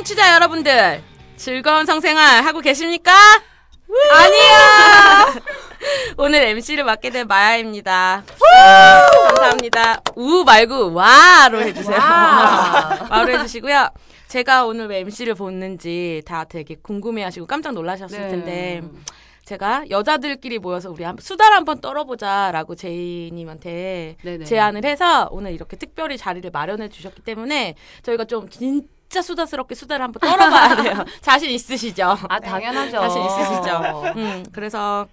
청취자 여러분들 즐거운 성생활 하고 계십니까? 아니요. 오늘 MC를 맡게 된 마야입니다. 네, 감사합니다. 우 말고 와로 해주세요. 와로 해주시고요. 제가 오늘 왜 MC를 보는지 다 되게 궁금해하시고 깜짝 놀라셨을 네. 텐데 제가 여자들끼리 모여서 우리 한 수다를 한번 떨어보자라고 제이님한테 네네. 제안을 해서 오늘 이렇게 특별히 자리를 마련해 주셨기 때문에 저희가 좀 진 짜 수다스럽게 수다를 한번 떨어봐야 돼요. 자신 있으시죠? 아 당연하죠. 자신 있으시죠? 음, 그래서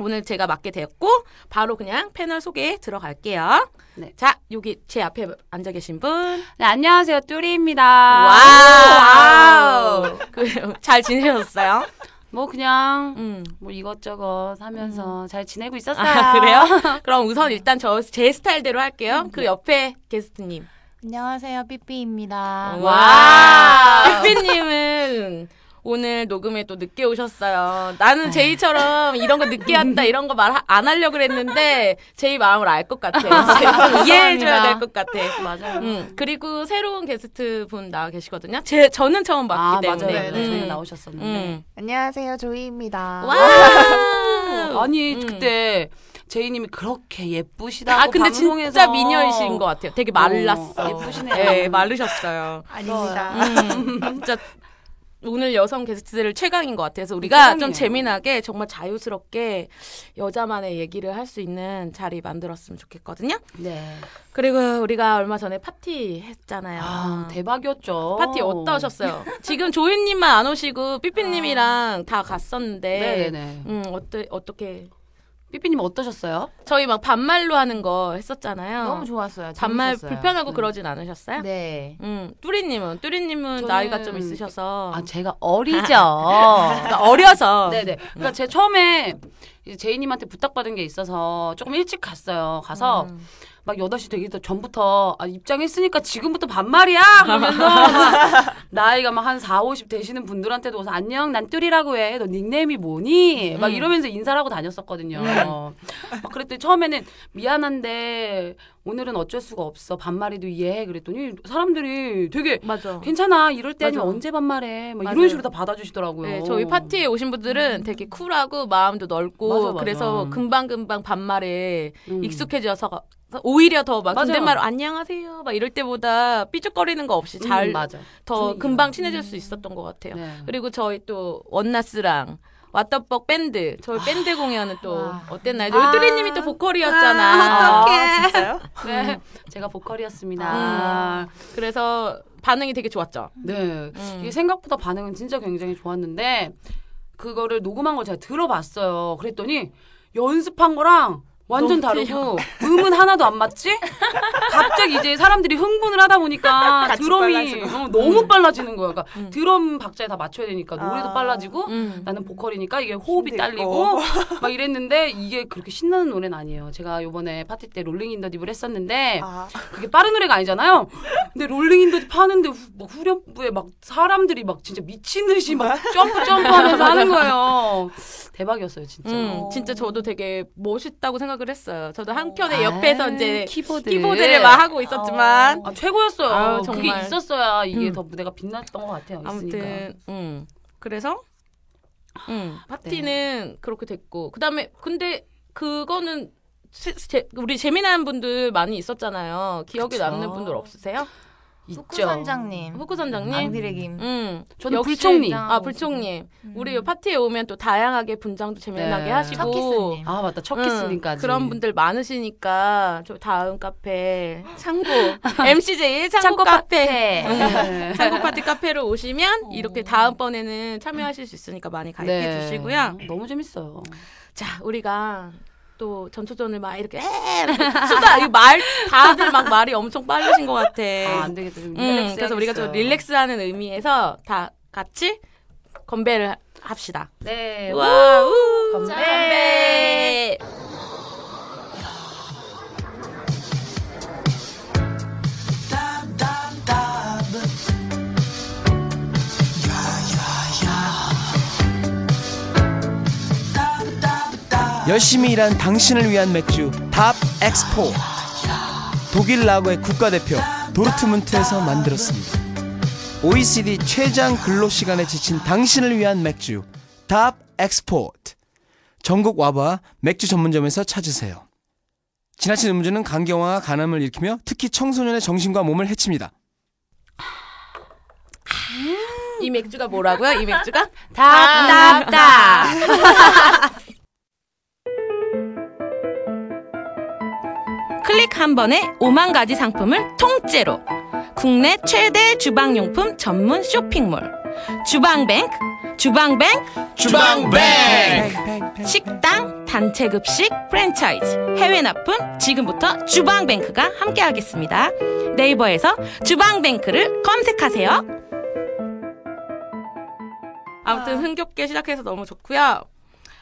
오늘 제가 맡게 되었고 바로 그냥 패널 소개 들어갈게요. 네. 자, 여기 제 앞에 앉아 계신 분. 네, 안녕하세요, 뚜리입니다. Wow. 그, 잘 지내셨어요? 뭐 그냥 음. 뭐 이것저것 하면서 잘 지내고 있었어요. 아, 그래요? 그럼 우선 일단 저 제 스타일대로 할게요. 그 옆에 게스트님. 안녕하세요, 삐삐입니다. 와. 삐삐님은 오늘 녹음에 또 늦게 오셨어요. 나는 제이처럼 이런 거 늦게 한다 이런 거 말 안 하려고 그랬는데 제이 마음을 알 것 같아. 좀 이해해줘야 될 것 같아. 맞아요. 음, 그리고 새로운 게스트 분 나와 계시거든요. 제 저는 처음 봤기 아 때문에. 맞아요. 네, 저희 음. 나오셨었는데. 음. 안녕하세요, 조이입니다. 와. 아니 음. 그때 제이님이 그렇게 예쁘시다고 아 근데 방송에서 진짜 미녀이신 것 같아요. 되게 말랐어. 어, 예쁘시네요. 네, 마르셨어요. 아닙니다. 음, 진짜 오늘 여성 게스트들 최강인 것 같아서 우리가 좀 최강이에요. 재미나게 정말 자유스럽게 여자만의 얘기를 할 수 있는 자리 만들었으면 좋겠거든요. 네. 그리고 우리가 얼마 전에 파티 했잖아요. 아 대박이었죠. 파티 어떠셨어요? 지금 조이님만 안 오시고 삐삐님이랑 다 갔었는데, 네네네. 음 어떠 어떻게 삐삐님 어떠셨어요? 저희 막 반말로 하는 거 했었잖아요. 너무 좋았어요. 반말 재밌었어요. 불편하고 네. 그러진 않으셨어요? 네. 음 뚜리님은 뚜리님은 저는- 나이가 좀 있으셔서 아 제가 어리죠. 그러니까 어려서 네네. 그러니까 제가 처음에 제이님한테 부탁받은 게 있어서 조금 일찍 갔어요. 가서 음. 막 8시 되기 전부터 아, 입장했으니까 지금부터 반말이야! 그러면서 막 나이가 막 한 4, 50 되시는 분들한테도 와서 안녕, 난 뚜리라고 해. 너 닉네임이 뭐니? 막 음. 이러면서 인사를 하고 다녔었거든요. 막 그랬더니 처음에는 미안한데 오늘은 어쩔 수가 없어. 반말해도 이해해. 그랬더니 사람들이 되게 맞아. 괜찮아. 이럴 때 아니면. 언제 반말해. 막 맞아요. 이런 식으로 다 받아주시더라고요. 네, 저희 파티에 오신 분들은 되게 쿨하고 마음도 넓고 맞아, 맞아. 그래서 금방금방 반말에 음. 익숙해져서 오히려 더 막. 존댓말로 안녕하세요 막 이럴 때보다 삐죽거리는 거 없이 잘 음. 더. 금방 친해질 수 있었던 것 같아요. 네. 그리고 저희 또 원나스랑 What the fuck 밴드 저희 밴드 공연은 또 와. 어땠나요? 저희 뚜리님이 또 보컬이었잖아. 어떡해. 진짜요? 네. 제가 보컬이었습니다. 그래서 반응이 되게 좋았죠. 네. 음. 이게 생각보다 반응은 진짜 굉장히 좋았는데 그거를 녹음한 걸 제가 들어봤어요. 그랬더니 연습한 거랑 완전 다르고 음은 하나도 안 맞지? 갑자기 이제 사람들이 흥분을 하다 보니까 드럼이. 어, 너무 빨라지는 거야. 그러니까 음. 드럼 박자에 다 맞춰야 되니까 노래도 아. 빨라지고 음. 나는 보컬이니까 이게 호흡이. 딸리고 막 이랬는데 이게 그렇게 신나는 노래는 아니에요. 제가 요번에 파티 때 Rolling in the Deep을 했었는데 아, 그게 빠른 노래가 아니잖아요. 근데 Rolling in the Deep 하는데 후, 막 후렴부에 막 사람들이 막 진짜 미친 듯이 막 점프 점프 하면서 하는 거예요. 대박이었어요, 진짜. 음, 어. 진짜 저도 되게 멋있다고 생각 을 했어요. 저도 한켠에 아, 옆에서 이제 키보드 키보드를 막 하고 있었지만 아, 최고였어요. 아유, 그게 정말. 있었어야 이게 음. 더 무대가 빛났던 것 같아요. 있으니까. 아무튼 음 그래서 음 파티는 그렇게 됐고 그다음에 근데 그거는 세- 제- 우리 재미난 분들 많이 있었잖아요. 기억에 그쵸. 남는 분들 없으세요? 있죠. 후쿠 선장님, 후쿠 선장님. 앙드레 김. 음 저는 역시- 불총님. 아 불총님. 우리 요 파티에 오면 또 다양하게 분장도 재미나게 네. 하시고. 첫키스님. 아 맞다 첫 응, 키스님까지. 그런 분들 많으시니까 저 다음 카페 창고 MCJ 창고, 창고 카페 네. 창고 파티 카페로 오시면 이렇게 다음번에는 참여하실 수 있으니까 많이 가입해 네. 주시고요. 너무 재밌어요. 자, 우리가 또 전초전을 막 이렇게 해 수다 이말 다들 막 말이 엄청 빠르신 것 같아. 아, 안 되겠다. 좀 음, 그래서 우리가 좀. 릴렉스하는 의미에서 다 같이 건배를 합시다. 네. 와, 우, 건배. 건배. 열심히 일한 당신을 위한 맥주 DAB Export 독일 라거의 국가대표 도르트문트에서 만들었습니다. OECD 최장 근로 시간에 지친 당신을 위한 맥주 DAB Export 전국 와봐 맥주 전문점에서 찾으세요. 지나친 음주는 간경화와 간암을 일으키며 특히 청소년의 정신과 몸을 해칩니다. 이 맥주가 뭐라고요? 이 맥주가? 답답다. 클릭 한 번에 5만 가지 상품을 통째로. 국내 최대 주방용품 전문 쇼핑몰. 주방뱅크 주방뱅크 주방뱅. 식당 단체 급식 프랜차이즈. 해외 납품 지금부터 주방뱅크가 함께하겠습니다. 네이버에서 주방뱅크를 검색하세요. 아무튼 흥겹게 시작해서 너무 좋고요.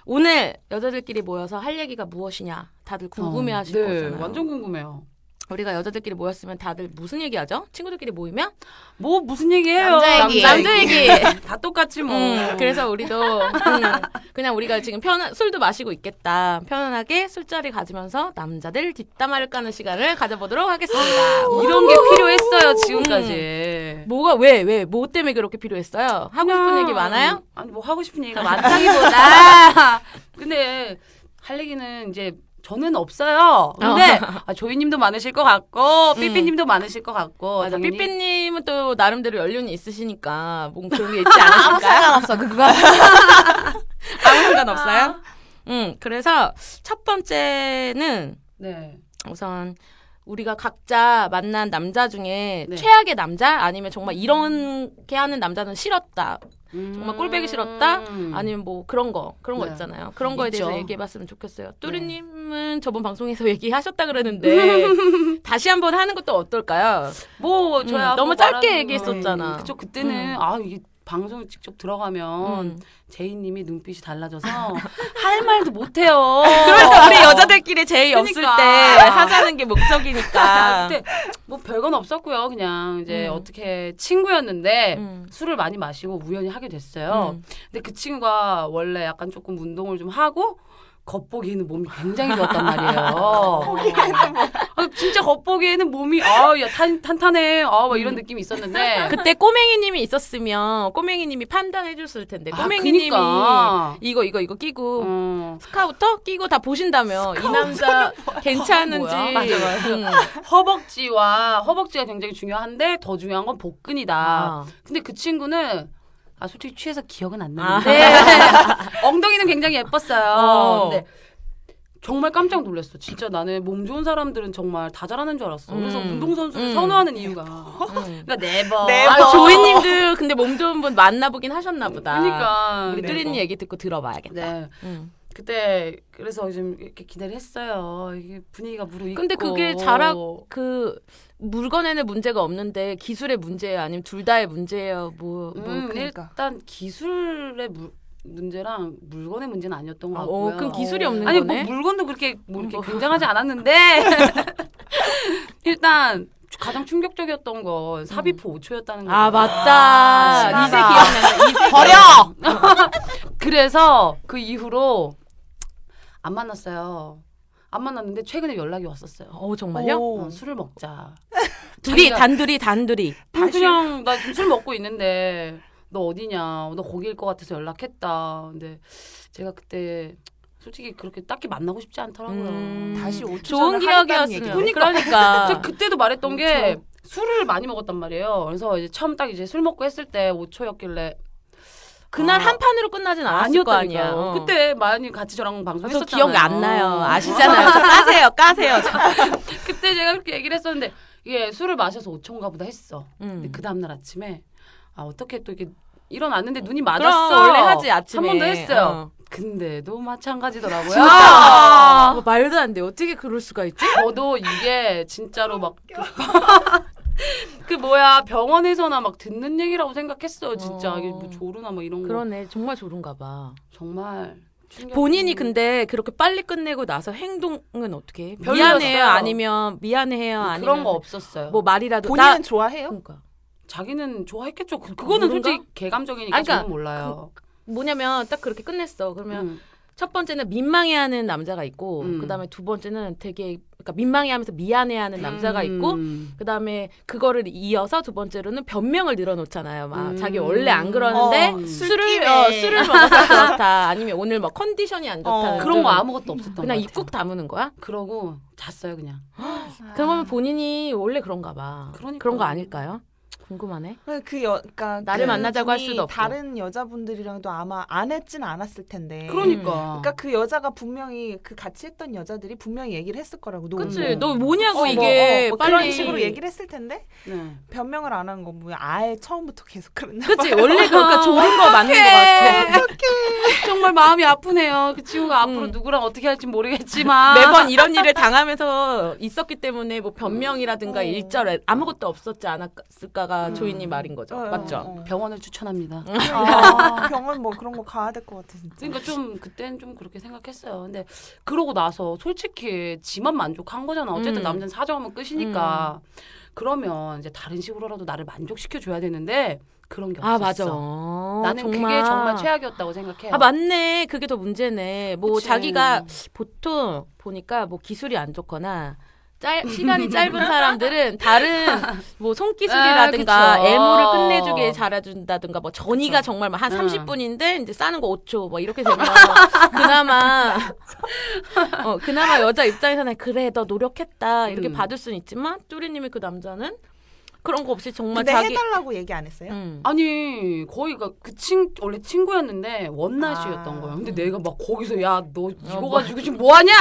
오늘 여자들끼리 모여서 할 얘기가 무엇이냐 다들 궁금해하실 네, 거잖아요 완전 궁금해요. 우리가 여자들끼리 모였으면 다들 무슨 얘기하죠? 친구들끼리 모이면? 뭐 무슨 얘기해요? 남자 얘기. 남자 얘기. 다 똑같지 뭐. 음, 그래서 우리도 음, 그냥 우리가 지금 편한 술도 마시고 있겠다. 편안하게 술자리 가지면서 남자들 뒷담화를 까는 시간을 가져보도록 하겠습니다. 이런 게 필요했어요 지금까지. 뭐가 왜 왜 뭐 때문에 그렇게 필요했어요? 하고 싶은 얘기 많아요? 아니 뭐 하고 싶은 얘기가 많다기보다. 근데 할 얘기는 이제 저는 없어요. 근데 아, 조이님도 많으실 것 같고 삐삐님도 많으실 것 같고. 맞아. 당연히 삐삐님은 또 나름대로 연륜이 있으시니까 뭔 그런 게 있지 않으실까요? 상관없어 그거. 아무 상관 없어요? 음, 그래서 첫 번째는 네. 우선 우리가 각자 만난 남자 중에 네. 최악의 남자 아니면 정말 이렇게 하는 남자는 싫었다. 정말 꼴배기 싫었다. 음. 아니면 뭐 그런 거 그런 거 네. 있잖아요. 그런 거에 대해서 있죠. 얘기해봤으면 좋겠어요. 뚜리님은 저번 방송에서 얘기하셨다 그러는데 다시 한번 하는 것도 어떨까요? 뭐 저야 음, 너무 뭐 짧게 얘기했었잖아. 음, 그쵸 그때는 아 이게 방송 직접 들어가면 음. 제이님이 눈빛이 달라져서 할 말도 못해요. 그러니까 우리 여자들끼리 제의 없을 그러니까. 때 하자는 게 목적이니까. 그때 뭐 별건 없었고요. 그냥 이제 음. 어떻게 친구였는데 음. 술을 많이 마시고 우연히 하게 됐어요. 음. 근데 그 친구가 원래 약간 조금 운동을 좀 하고 겉보기에는 몸이 굉장히 좋았단 말이에요. 아, 진짜 겉보기에는 몸이 아야 탄탄해 아막 이런 느낌이 있었는데 그때 꼬맹이님이 있었으면 꼬맹이님이 판단해줬을 텐데 아, 꼬맹이님이 그니까. 이거 이거 이거 끼고 어, 스카우터 끼고 다 보신다며 이 남자 괜찮은지 뭐야? 맞아, 맞아. 음. 허벅지와 허벅지가 굉장히 중요한데 더 중요한 건 복근이다. 아. 근데 그 친구는 아 솔직히 취해서 기억은 안 아. 나는데 엉덩이는 굉장히 예뻤어요. 어. 근데 정말 깜짝 놀랐어. 진짜 나는 몸 좋은 사람들은 정말 다 잘하는 줄 알았어. 그래서 음. 운동선수를 음. 선호하는 이유가 음. 그러니까 never. 아, 조이님도 근데 몸 좋은 분 만나보긴 하셨나 보다. 그러니까 우리 never. 뚜리님 얘기 듣고 들어봐야겠다. 네. 음. 그때 그래서 좀 이렇게 기대를 했어요. 이게 분위기가 무르익고. 근데 그게 잘하 그 물건에는 문제가 없는데 기술의 문제예요, 아니면 둘 다의 문제예요. 뭐, 뭐 음, 그러니까. 일단 기술의 무, 문제랑 물건의 문제는 아니었던 것 아, 같고요. 어, 그럼 기술이 없는 아니 거네. 뭐 물건도 그렇게 뭐 이렇게 뭐. 굉장하지 않았는데 일단 가장 충격적이었던 건 삽입후 5초였다는 거. 아 맞다. 아, 이제. 이제 버려. 그래서 그 이후로 안 만났어요. 안 만났는데 최근에 연락이 왔었어요. 어 정말요? 오. 어, 술을 먹자. 둘이 자기가- 단둘이 단둘이. 음, 그냥 나 지금 술 먹고 있는데 너 어디냐? 너 거기일 것 같아서 연락했다. 근데 제가 그때 솔직히 그렇게 딱히 만나고 싶지 않더라고요. 음, 다시 5초 좋은 기억이었으면. 그러니까. 제가 그때도 말했던 게 술을 많이 먹었단 말이에요. 그래서 이제 처음 딱 이제 술 먹고 했을 때 5초였길래 그날 아, 한 판으로 끝나진 않았을 거 아니야. 어. 그때 많이 같이 저랑 저 방송했었잖아요. 기억이 안 나요. 아시잖아요. 저 까세요, 까세요. 저. 그때 제가 그렇게 얘기를 했었는데 이게 술을 마셔서 5초인가 보다 했어. 음. 근데 그 다음날 아침에 아 어떻게 또 이게 일어났는데 눈이 그럼 맞았어. 원래 하지 아침에. 한 번 더 했어요. 어. 근데도 마찬가지더라고요. 진짜. 뭐 말도 안 돼. 어떻게 그럴 수가 있지? 저도 이게 진짜로 막 그 뭐야 병원에서나 막 듣는 얘기라고 생각했어요 진짜 어. 이게 뭐 조루나 뭐 이런 거 그러네. 정말 좋은가 봐. 정말 충격이- 본인이 근데 그렇게 빨리 끝내고 나서 행동은 어떻게 해? 별로였어요. 미안해요? 아니면 미안해요? 아니면 그런 거 없었어요 뭐 말이라도 본인은 나 좋아해요? 그러니까 자기는 좋아했겠죠 그, 그거는 모른가? 솔직히 개감적이니까 아니, 그러니까 저는 몰라요 뭐냐면 딱 그렇게 끝냈어. 그러면 음. 첫 번째는 민망해하는 남자가 있고 음. 그다음에 두 번째는 되게 그러니까 민망해하면서 미안해하는 남자가 있고 음. 그다음에 그거를 이어서 두 번째로는 변명을 늘어놓잖아요. 막 음. 자기 원래 안 그러는데 어, 술을. 어, 술을 먹어서 그렇다. 아니면 오늘 뭐 컨디션이 안 좋다. 어, 그런 거 아무것도 없었던 거 그냥 입국 다무는 거야? 그러고 잤어요 그냥 그러면 본인이 원래 그런가 봐. 그러니까. 그런 거 아닐까요? 궁금하네. 그 여, 그러니까 나를 그 만나자고 할 수도 없고. 다른 여자분들이랑도 아마 안 했진 않았을 텐데. 그러니까 그러니까 그 여자가 분명히 그 같이 했던 여자들이 분명히 얘기를 했을 거라고. 노- 그치? 뭐. 너 뭐냐고 어, 뭐, 이게 어, 뭐 빨리 그런 식으로 얘기를 했을 텐데 네. 변명을 안한거 뭐야? 아예 처음부터 계속 그랬나? 그치? 원래 그러니까 좋은 거 맞는 거 같아. 정말 마음이 아프네요 그 친구가 앞으로 음. 누구랑 어떻게 할지 모르겠지만 매번 이런 일을 당하면서 있었기 때문에 뭐 변명이라든가 어. 일절 아무것도 없었지 않았을까가 음. 조이님 말인 거죠. 어, 맞죠? 어. 병원을 추천합니다 아, 병원 뭐 그런 거 가야 될 것 같아 진짜. 그러니까 좀 그때는 좀 그렇게 생각했어요. 근데 그러고 나서 솔직히 지만 만족한 거잖아. 어쨌든 음. 남자는 사정하면 끝이니까. 그러면 이제 다른 식으로라도 나를 만족시켜 줘야 되는데 그런 게 없었어. 아 맞아. 나는 그게 정말 최악이었다고 생각해요. 아 맞네. 그게 더 문제네. 뭐 그치. 자기가 보통 보니까 뭐 기술이 안 좋거나 짧, 시간이 짧은 사람들은 다른 뭐 손기술이라든가 아. 애무를 끝내주게 잘해준다든가 뭐 전이가 그쵸. 정말 한 응. 30분인데 이제 싸는 거 5초 뭐 이렇게 되면 그나마 어 그나마 여자 입장에서는 그래 너 노력했다 이렇게 음. 받을 수는 있지만 뚜리님의 그 남자는 그런 거 없이 정말 근데 자기 해달라고 얘기 안 했어요? 음. 아니 거기가 그 친 원래 친구였는데 원나잇이었던 아. 거예요. 근데 내가 막 거기서 야 너 이거 뭐. 가지고 지금 뭐 하냐?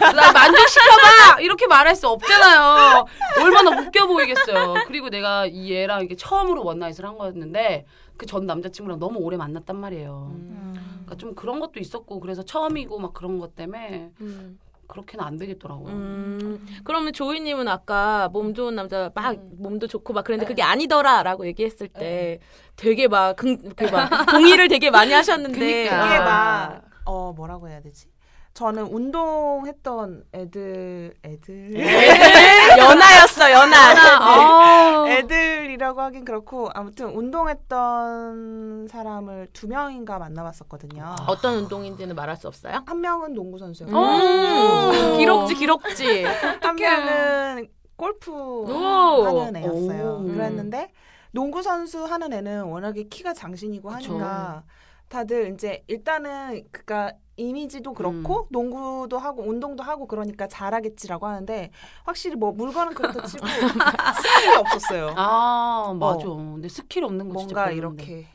나 만족시켜봐 이렇게 말할 수 없잖아요. 얼마나 웃겨 보이겠어요. 그리고 내가 이 얘랑 이렇게 처음으로 원나잇을 한 거였는데 그 전 남자친구랑 너무 오래 만났단 말이에요. 음. 그러니까 좀 그런 것도 있었고 그래서 처음이고 막 그런 것 때문에 음. 그렇게는 안 되겠더라고요. 음, 그러면 조이님은 아까 몸 좋은 남자 막 몸도 좋고 막 그랬는데 그게 아니더라라고 얘기했을 때 되게 막, 긍, 그막 동의를 되게 많이 하셨는데 그니까. 이게 아. 막어 뭐라고 해야 되지? 저는 운동했던 애들 애들 연하였어 연하. 아, 애들이라고 하긴 그렇고 아무튼 운동했던 사람을 두 명인가 만나봤었거든요. 어떤 운동인지는 말할 수 없어요? 한 명은 농구 선수였고 음, 기록지 기록지. 한 명은 골프 오. 하는 애였어요. 오. 그랬는데 농구 선수 하는 애는 워낙에 키가 장신이고 그쵸. 하니까 다들 이제 일단은 그니까 이미지도 그렇고 음. 농구도 하고 운동도 하고 그러니까 잘하겠지라고 하는데 확실히 뭐 물건은 그렇다 치고 skill이 없었어요. 아 맞아. 근데 스킬 없는 거 진짜 뭔가. 이렇게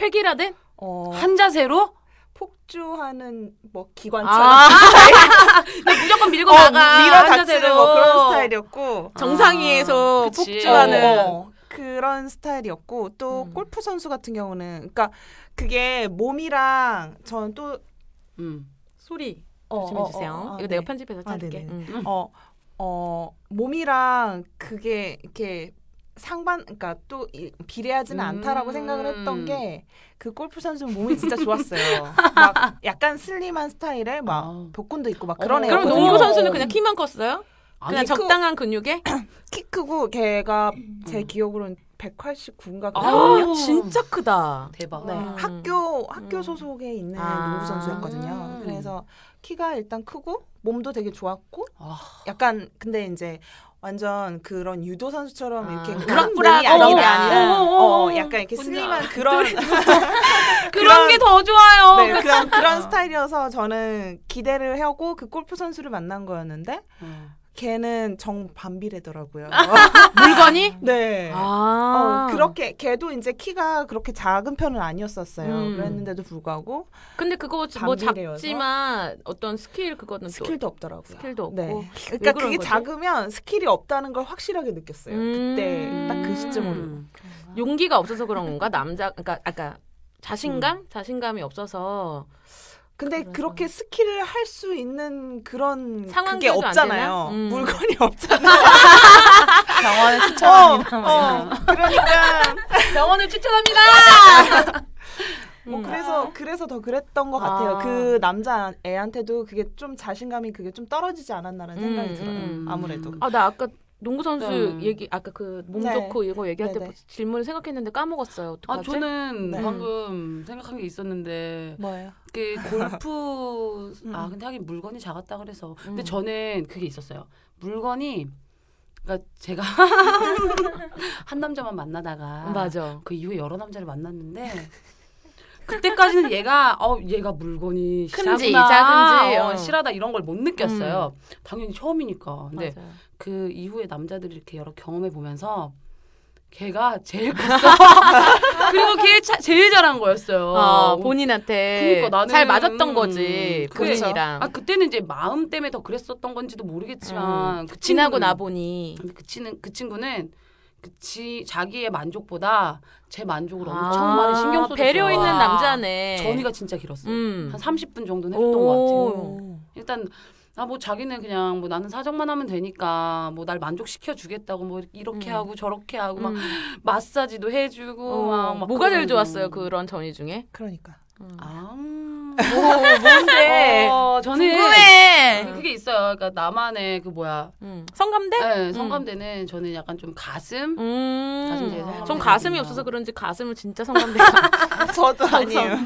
획일화된? 어, 한 자세로 폭주하는 뭐 기관처럼 아, 무조건 밀고 어, 나가 밀어 한 닥치는 자세로. 뭐 그런 스타일이었고 정상위에서 아, 그치. 폭주하는. 어, 그런 스타일이었고 또 음. 골프 선수 같은 경우는 그러니까 그게 몸이랑 저는 또 음. 소리 어, 조심해 주세요. 어, 어, 어, 이거 네. 내가 편집해서 아, 자를게. 네네. 음. 어, 어, 몸이랑 그게 이렇게 상반, 그러니까 또 이- 비례하지는 음. 않다라고 생각을 했던 게 그 골프 선수는 몸이 진짜 좋았어요. 막 약간 슬림한 스타일에 막 아. 복근도 있고 막 어머. 그런 그럼 애였거든요. 농구 선수는 그냥 키만 컸어요? 아니, 그냥 그- 적당한 근육에? 키 크고 걔가 제 음. 기억으로는 189인가 아. 진짜 크다. 대박. 네, 음. 학교 학교 음. 소속에 있는 아. 농구 선수였거든요. 그래서 키가 일단 크고 몸도 되게 좋았고 아, 약간 근데 이제 완전 그런 유도 선수처럼 아. 이렇게 몸이 이런 게 아니라 아니라. 어, 어, 약간 이렇게 혼자. 슬림한 그런 그런 게 더 좋아요. 네, 그런 그런 스타일이어서 저는 기대를 하고 그 골프 선수를 만난 거였는데 어. 걔는 정 반비례더라고요. 물건이? 네. 아. 어, 그렇게 걔도 이제 키가 그렇게 작은 편은 아니었었어요. 음. 그랬는데도 불구하고 근데 그거 뭐 반비례여서? 작지만 어떤 스킬 그거는 또 skill도 없더라고요. skill도 없고. 네. 왜 그러니까 그게 거지? 작으면 skill이 없다는 걸 확실하게 느꼈어요. 그때 딱 그 시점으로. 음. 용기가 없어서 그런 건가? 남자 그러니까 아까 자신감? 자신감이 없어서 근데 그래서. 그렇게 skill을 할수 있는 그런 안 없잖아요. 음. 물건이 없잖아요. 병원을 추천합니다. 뭐 어, 그러니까 병원을 추천합니다. 뭐 음. 그래서 그래서 더 그랬던 것 같아요. 아. 그 남자 애한테도 그게 좀 자신감이 그게 좀 떨어지지 않았나라는 생각이 음, 들어요. 음. 아무래도. 아, 나 아까 농구 선수 네. 얘기 아까 그몸 네. 좋고 이거 얘기할 때 네네. 질문을 생각했는데 까먹었어요. 아 어떡하지? 저는 네. 방금 생각한 게 있었는데 뭐예요? 그 골프 음. 아 근데 하긴 물건이 작았다 그래서 근데 음. 저는 그게 있었어요. 물건이 그러니까 제가 한 남자만 만나다가 맞아. 그 이후에 여러 남자를 만났는데 그때까지는 얘가 어 얘가 물건이 큰지, 작은지, 어, 어. 실하다 이런 걸 못 느꼈어요. 당연히 처음이니까. 근데 맞아요. 그 이후에 남자들이 이렇게 여러 경험해 보면서 걔가 제일 컸어. 그리고 걔 차- 제일 잘한 거였어요. 어, 본인한테 그러니까 나는- 잘 맞았던 거지 그래. 본인이랑 아 그때는 이제 마음 때문에 더 그랬었던 건지도 모르겠지만 그 지나고 친구는- 나 보니 그 친은 그 친구는 그치 자기의 만족보다 제 만족을 엄청 아, 많이 신경 써 배려 있는 남자네. 전이가 진짜 길었어요. 음. 한 30분 정도는 해줬던 것 같아요. 오. 일단 아 뭐 자기는 그냥 뭐 나는 사정만 하면 되니까 뭐 날 만족시켜 주겠다고 뭐 이렇게 음. 하고 저렇게 하고 막 음. 마사지도 해주고 어, 막, 막 뭐가 제일. 좋았어요 그런 전이 중에? 그러니까. 아뭐 뭔데? 어, 저는 궁금해. 그게 있어요. 그러니까 나만의 그 뭐야 음. 성감대? 네, 성감대는 저는 약간 좀 가슴 가슴 음. 전 가슴이. 없어서 그런지 가슴을 진짜 성감대. 저도 아니에요.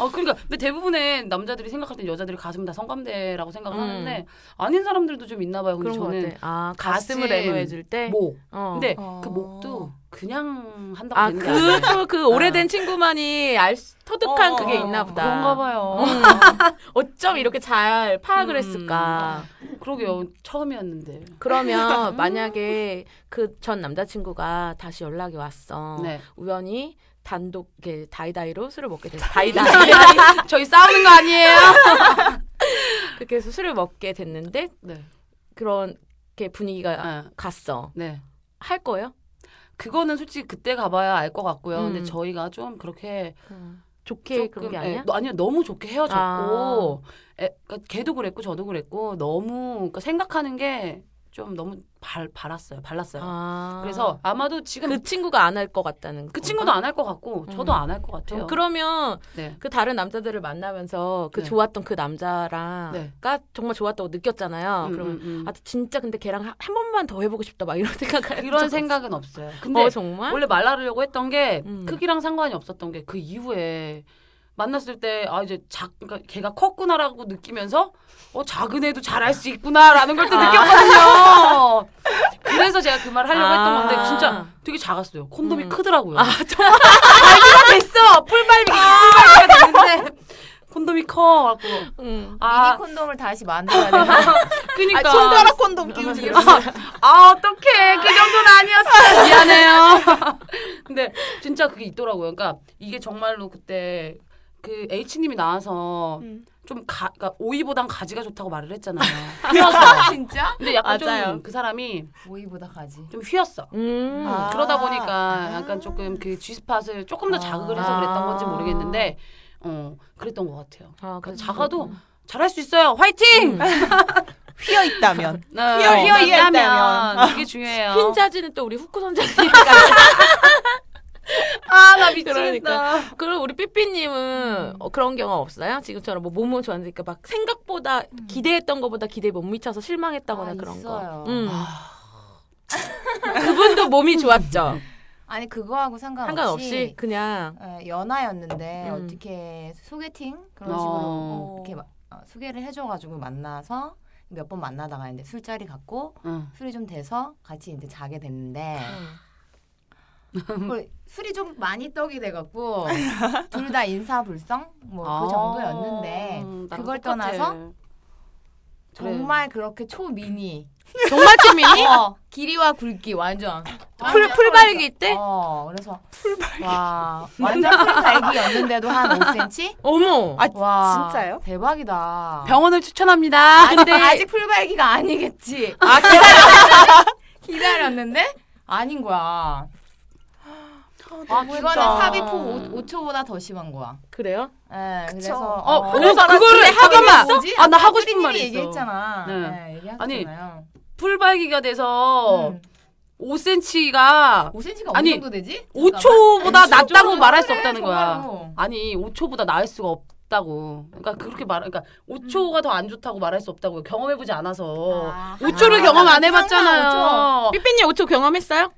어 그러니까 근데 대부분의 남자들이 생각할 때 여자들이 가슴 다 성감대라고 생각을 음. 하는데 아닌 사람들도 좀 있나 봐요. 근데 그런 거 저는 같아. 아 가슴을 가슴, 애무해 줄 때. 목 어. 근데 어. 그 목도 그냥 한다고 아 아니에요. 그또 그 오래된 친구만이 알 수- 터득한 어, 그게 어, 있나 보다. 그런가 봐요. 어쩜 이렇게 잘 파악을 음. 했을까? 그러게요. 처음이었는데. 그러면 만약에 그 전 남자친구가 다시 연락이 왔어. 네. 우연히 단독 이렇게 다이다이로 술을 먹게 됐어. 다이다이. 저희 싸우는 거 아니에요? 그렇게 해서 술을 먹게 됐는데 네. 그렇게 분위기가 네. 갔어. 네. 할 거예요? 그거는 솔직히 그때 가봐야 알 것 같고요. 음. 근데 저희가 좀 그렇게 좋게 조금, 그런 게 예, 아니야? 너- 아니요 너무 좋게 헤어졌고 아. 에, 그러니까 걔도 그랬고 저도 그랬고 너무 그러니까 생각하는 게 좀 너무 발 발았어요 발랐어요 아. 그래서 아마도 지금 그 그, 친구가 안 할 것 같다는 그 친구도 안 할 것 같고 저도 음. 안할 것 같아요 그러면 네. 그 다른 남자들을 만나면서 그 네. 좋았던 그 남자랑가 네. 정말 좋았다고 느꼈잖아요. 음, 그러면 음, 음. 아 진짜 근데 걔랑 한, 한 번만 더 해보고 싶다 막 이런 생각을 이런 생각은 없어요 근데 어 정말? 원래 말하려고 했던 게 음. 크기랑 상관이 없었던 게 그 이후에 만났을 때 아 이제 작 그러니까 걔가 컸구나라고 느끼면서 어 작은 애도 잘할 수 있구나라는 걸또 아. 느꼈거든요. 그래서 제가 그 말 하려고 아. 했던 건데 진짜 되게 작았어요. 콘돔이 음. 크더라고요. 아 정말 됐어 풀발미기 풀발미가 됐는데 콘돔이 커 갖고 음. 아 미니 콘돔을 다시 만들어야 되나? 그니까 아, 손가락 콘돔 끼우지. 아 어떡해 그 정도는 아니었어 미안해요 근데 진짜 그게 있더라고요 그러니까 이게 정말로 그때 그 H님이 나와서 음. 좀 가, 그러니까 오이보단 가지가 좋다고 말을 했잖아요 휘어서 진짜? 근데 약간. 좀 그 사람이 오이보다 가지. 좀 휘었어 음. 아. 그러다 보니까 약간 조금 그 G스팟을 조금 더 자극을 해서 그랬던 건지 모르겠는데 어 그랬던 것 같아요 아, 그러니까 작아도 잘할 수 있어요 화이팅 휘어 있다면. 어, 휘어 휘어 있다면. 있다면 이게 중요해요 흰 자지는 또 우리 후쿠 선장님 아나 그러니까. 그리고 우리 삐삐님은 어, 그런 경험 없어요? 지금처럼 뭐 몸은 좋았으니까 막 생각보다 기대했던 것보다 기대에 못 미쳐서 실망했다거나 아, 그런 있어요. 거. 음. 그분도 몸이 좋았죠. 아니 그거하고 상관없이, 상관없이 그냥 어, 연하였는데 음. 어떻게 소개팅 그런 어. 식으로 이렇게 마- 어, 소개를 해줘가지고 만나서 몇 번 만나다가 이제 술자리 갔고 응. 술이 좀 돼서 같이 이제 자게 됐는데 음. 뭐 술이 좀 많이 떡이 돼갖고 둘 다 인사불성 뭐그 아, 정도였는데 그걸. 떠나서. 정말 그렇게 초미니 정말 쯤이니? 어, 길이와 굵기 완전 풀 풀발기 때? 어 그래서 풀발기 와 완전 풀발기였는데도 한 5cm 어머. 아 와 진짜요? 대박이다 병원을 추천합니다. 아직 아직 풀발기가 아니겠지 아 기다려. 기다렸는데 아닌 거야 아, 이거는 진짜. 삽입후 5, 초보다더 심한 거야. 그래요? 네, 그쵸. 그래서 어, 어, 그래서 그거를 근데 잠깐만. 뭐지? 아, 나 아까 하고 싶은 말이 있어. 얘기했잖아. 네. 네, 얘기하셨잖아요. 풀발기가 돼서 음. 5cm가 5cm가 아니, 어느 정도 되지? 5초보다 낫다고 말할 수 그래, 없다는 거야. 정말로. 아니 5초보다 나을 수가 없다고. 그러니까 그렇게 말, 그러니까 5초가 더 안 좋다고 말할 수 없다고 경험해보지 않아서. 아, 5초를 아, 경험 안 항상 해봤잖아요. 삐삐님 5초 경험했어요?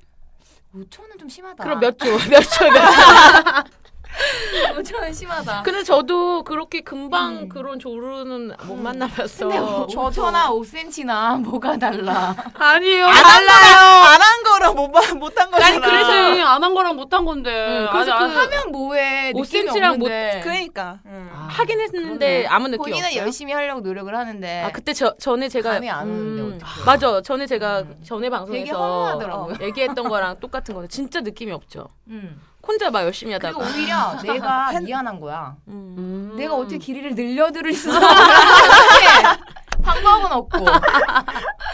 5초는 좀 심하다. 그럼 몇 초? 몇 초? 몇 초? 5초는 심하다. 근데 저도 그렇게 금방 음. 그런 조루는 못 만나봤어. 근데 5초나 5cm나 뭐가 달라? 아니에요. 안 달라요. 안 한 거랑 못한 못한 거잖아. 아니, 그래서 안 한 거랑 못한 건데. 응, 그래서 아니, 그 하면 뭐해? 느낌이 5cm 랑 못- 없는데. 그러니까. 아, 하긴 했는데 그러네. 아무 느낌 본인은 없어요. 열심히 하려고 노력을 하는데 아 그때 저 전에 제가 음, 감이 안 오는데 어떡해. 맞아 전에 제가 음. 전에 되게 방송에서. 어, 얘기했던 거랑 똑같은 거는 진짜 느낌이 없죠. 음. 혼자 막 열심히 그리고 하다가 오히려 내가 미안한 거야. 음. 음. 내가 어떻게 길이를 늘려드릴 수 없는데 방법은 없고.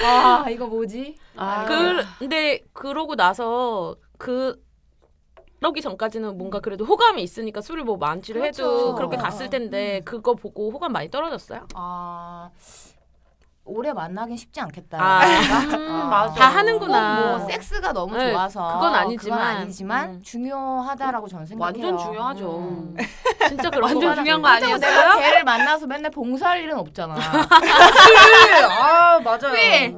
아 이거 뭐지? 아, 그 근데 그러고 나서 그 그러기 전까지는 뭔가 그래도 호감이 있으니까 술을 뭐 만취를 해도 그렇죠. 그렇게 갔을 텐데 그거 보고 호감 많이 떨어졌어요? 아 오래 만나긴 쉽지 않겠다. 아. 음, 아. 맞아. 다 하는구나. 꼭뭐 섹스가 너무 네, 좋아서 그건 아니지만. 아니지만 음. 중요하다라고 저는 생각해요. 완전 중요하죠. 음. 진짜 그런 완전 거 중요한 거. 그렇다고 내가? 걔를 만나서 맨날 봉사할 일은 없잖아. 아 맞아요. 왜?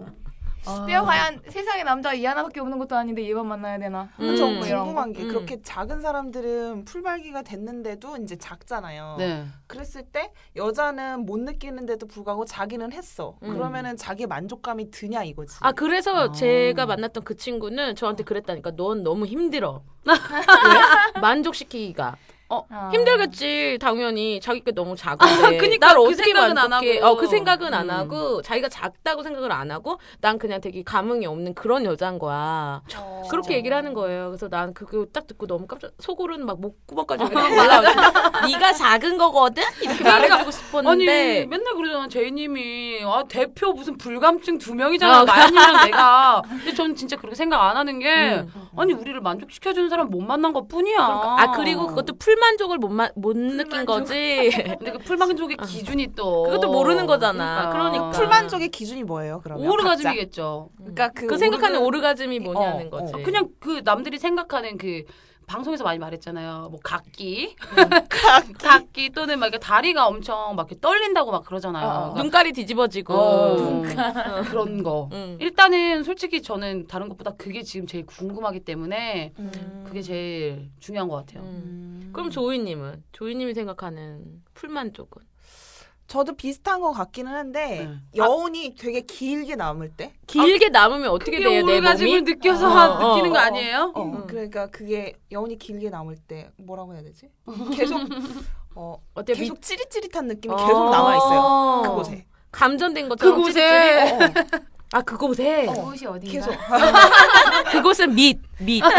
아. 내가 과연 세상에 남자 이 하나밖에 없는 것도 아닌데 얘만 만나야 되나? 음. 저 궁금한 게 음. 그렇게 작은 사람들은 풀발기가 됐는데도 이제 작잖아요. 네. 그랬을 때 여자는 못 느끼는데도 불구하고 자기는 했어. 음. 그러면은 자기 만족감이 드냐 이거지. 아 그래서 아. 제가 만났던 그 친구는 저한테 그랬다니까 넌 너무 힘들어 왜? 만족시키기가 어 아. 힘들겠지. 당연히. 자기가 너무 작은데. 그니까 날그 어떻게 생각은 안 만족해? 하고. 어그 생각은 안 음. 하고. 자기가 작다고 생각을 안 하고 난 그냥 되게 감흥이 없는 그런 여자인 거야. 어. 그렇게 얘기를 하는 거예요. 그래서 난 그거 딱 듣고 너무 깜짝 속으로는 막 목구멍까지 올라오고 네가 작은 거거든? 이렇게 말해주고 아니 싶었는데. 맨날 그러잖아 제이님이. 아 대표 무슨 불감증 두 명이잖아 어. 마연이랑 내가. 근데 저는 진짜 그렇게 생각 안 하는 게 음. 아니 우리를 만족시켜주는 사람 못 만난 것 뿐이야. 아 그리고 그것도 풀 만족을 못, 마, 못 느낀 거지 근데 그 풀만족의 기준이 또 그것도 모르는 거잖아. 그러니까. 풀만족의 기준이 뭐예요? 그러면? 오르가즘이겠죠 그러니까 그, 그 생각하는 오르가- 오르가즘이 뭐냐는 어, 거지. 어. 그냥 그 남들이 생각하는 그 방송에서 많이 말했잖아요. 뭐 각기, 각기 또는 막 이렇게 다리가 엄청 막 이렇게 떨린다고 막 그러잖아요. 어, 어. 그러니까 눈깔이 뒤집어지고. 어, 그런 거. 응. 일단은 솔직히 저는 다른 것보다 그게 지금 제일 궁금하기 때문에 음. 그게 제일 중요한 것 같아요. 음. 그럼 조이님은 조이님이 생각하는 풀만족은 저도 비슷한 것 같기는 한데 네. 여운이 되게 길게 남을 때. 길게 남으면 어떻게 그게 돼요 내 오르가즘을 몸이? 느껴서 어, 느끼는 어, 거 어, 아니에요? 어, 음. 그러니까 그게 여운이 길게 남을 때 뭐라고 해야 되지? 계속 어 어때 계속 찌릿찌릿한 느낌이 어. 계속 남아 있어요. 그곳에. 감전된 것처럼 그곳에 찌릿찌릿. 아 그곳에 그곳이 어딘가? 계속 그곳은 밑 밑.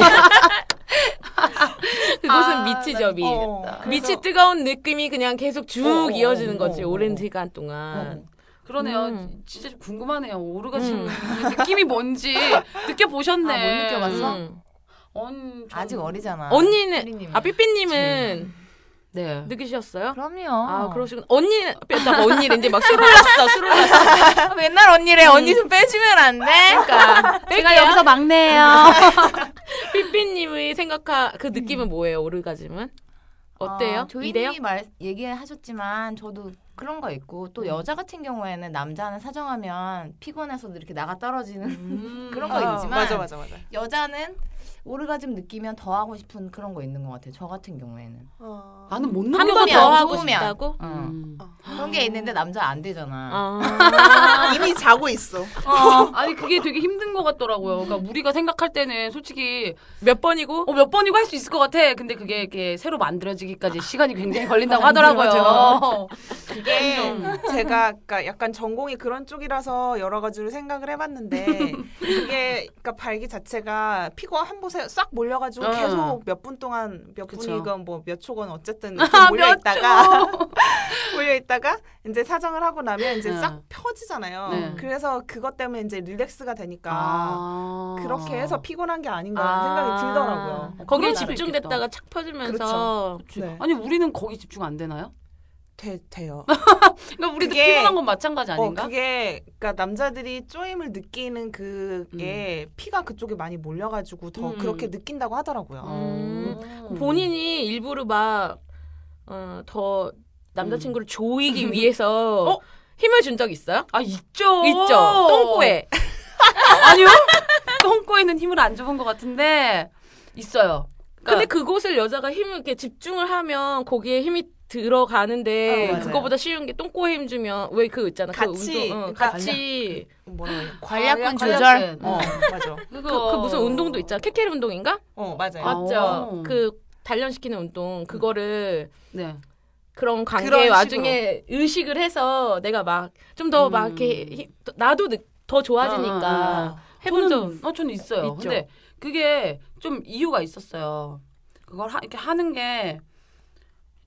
그곳은 아, 밑이죠 밑. 어, 밑이 뜨거운 느낌이 그냥 계속 쭉 어, 어, 이어지는 어, 거지 어, 어. 오랜 시간 동안. 그러네요. 음. 진짜 좀 궁금하네요. 오르가즘 음. 느낌이 뭔지 느껴보셨네. 아, 못 느껴봤어? 음. 언, 전- 아직 어리잖아. 언니는. 아 삐삐님은 네. 느끼셨어요? 그럼요. 아 그러시군. 언니는 뺐다가 언니는 이제 막 술을 났어 술을 났어. 맨날 언니래. 언니 좀 빼주면 안 돼? 그러니까 제가 여기서 막내예요. 삐삐님의 생각하 그 느낌은 뭐예요? 오르가즘은 어때요? 아, 이래요? 조이님이 말 얘기하셨지만 저도 그런 거 있고 또 여자 같은 경우에는 남자는 사정하면 피곤해서도 이렇게 나가 떨어지는 음. 그런 거 아, 있지만 맞아 맞아 맞아. 여자는 오르가즘 느끼면 더 하고 싶은 그런 거 있는 것 같아요. 저 같은 경우에는. 어. 나는 못안더 하고. 싶다고? 어. 음. 그런 게 있는데 남자 안 되잖아. 아. 이미 자고 있어. 아니 그게 되게 힘든 것 같더라고요. 그러니까 우리가 생각할 때는 솔직히 몇 번이고? 어, 몇 번이고 할 수 있을 것 같아. 근데 그게 이렇게 새로 만들어지기까지 시간이 굉장히 걸린다고 하더라고요. 그게 제가 그러니까 약간 전공이 그런 쪽이라서 여러 가지로 생각을 해봤는데 그게 그러니까 발기 자체가 피고 한 곳에 싹 몰려가지고 어. 계속 몇 분 동안 몇 그쵸. 분이건 뭐 몇 초건 어쨌든 아, 몰려 몇 있다가 몰려 있다가 이제 사정을 하고 나면 이제 네. 싹 펴지잖아요. 네. 네. 그래서 그것 때문에 이제 릴렉스가 되니까 아. 그렇게 해서 피곤한 게 아닌가 생각이 들더라고요. 거기에 집중됐다가 착 퍼지면서 그치. 아니 우리는 거기 집중 안 되나요? 돼, 돼요. 그러니까 우리도 그게- 피곤한 건 마찬가지 아닌가? 어, 그게 그러니까 남자들이 쪼임을 느끼는 그게 피가 그쪽에 많이 몰려가지고 더 음. 그렇게 느낀다고 하더라고요. 음. 본인이 일부러 막, 어, 더 남자친구를 조이기 위해서 어? 힘을 준 적 있어요? 아 있죠. 있죠. 똥꼬에. 아니요. 똥꼬에는 힘을 안 줘본 것 같은데 있어요. 근데 그러니까 그곳을 여자가 힘을 이렇게 집중을 하면 거기에 힘이 들어가는데 어. 그거보다 쉬운 게 똥꼬에 힘 주면 왜 그거 있잖아. 그 같이, 운동, 어, 그러니까 같이? 관략근 관략- 조절. 어, 맞아. 그, 그 무슨 운동도 있잖아. 케케르 운동인가? 어, 맞아요. 맞죠. 어. 그 단련시키는 운동 그거를 네. 그런 관계 와중에 의식을 해서 내가 막 좀 더막 음. 이렇게 히- 나도 느- 더 좋아지니까 어, 어, 해본 적 저는 어 저는 있어요. 있죠. 근데 그게 좀 이유가 있었어요. 그걸 하, 이렇게 하는 게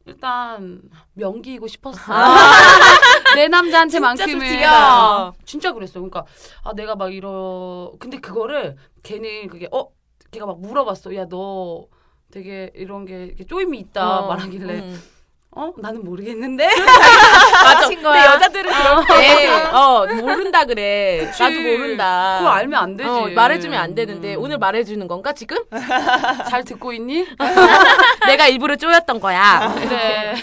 일단 명기이고 싶었어. 요 내 남자한테만큼은 솔직이야. 진짜 그랬어. 요 그러니까 아 내가 막 이러 근데 그거를 괜히 그게 어 걔가 막 물어봤어. 야 너 되게 이런 게 쪼임이 있다 어, 말하길래 음. 어 나는 모르겠는데 맞아. 친 근데. 여자들은 그렇게 어 모른다 그래. 그치. 나도 모른다. 그거 알면 안 되지. 어, 말해주면 안 되는데 음. 오늘 말해주는 건가 지금? 잘 듣고 있니? 내가 일부러 쪼였던 거야. 그래.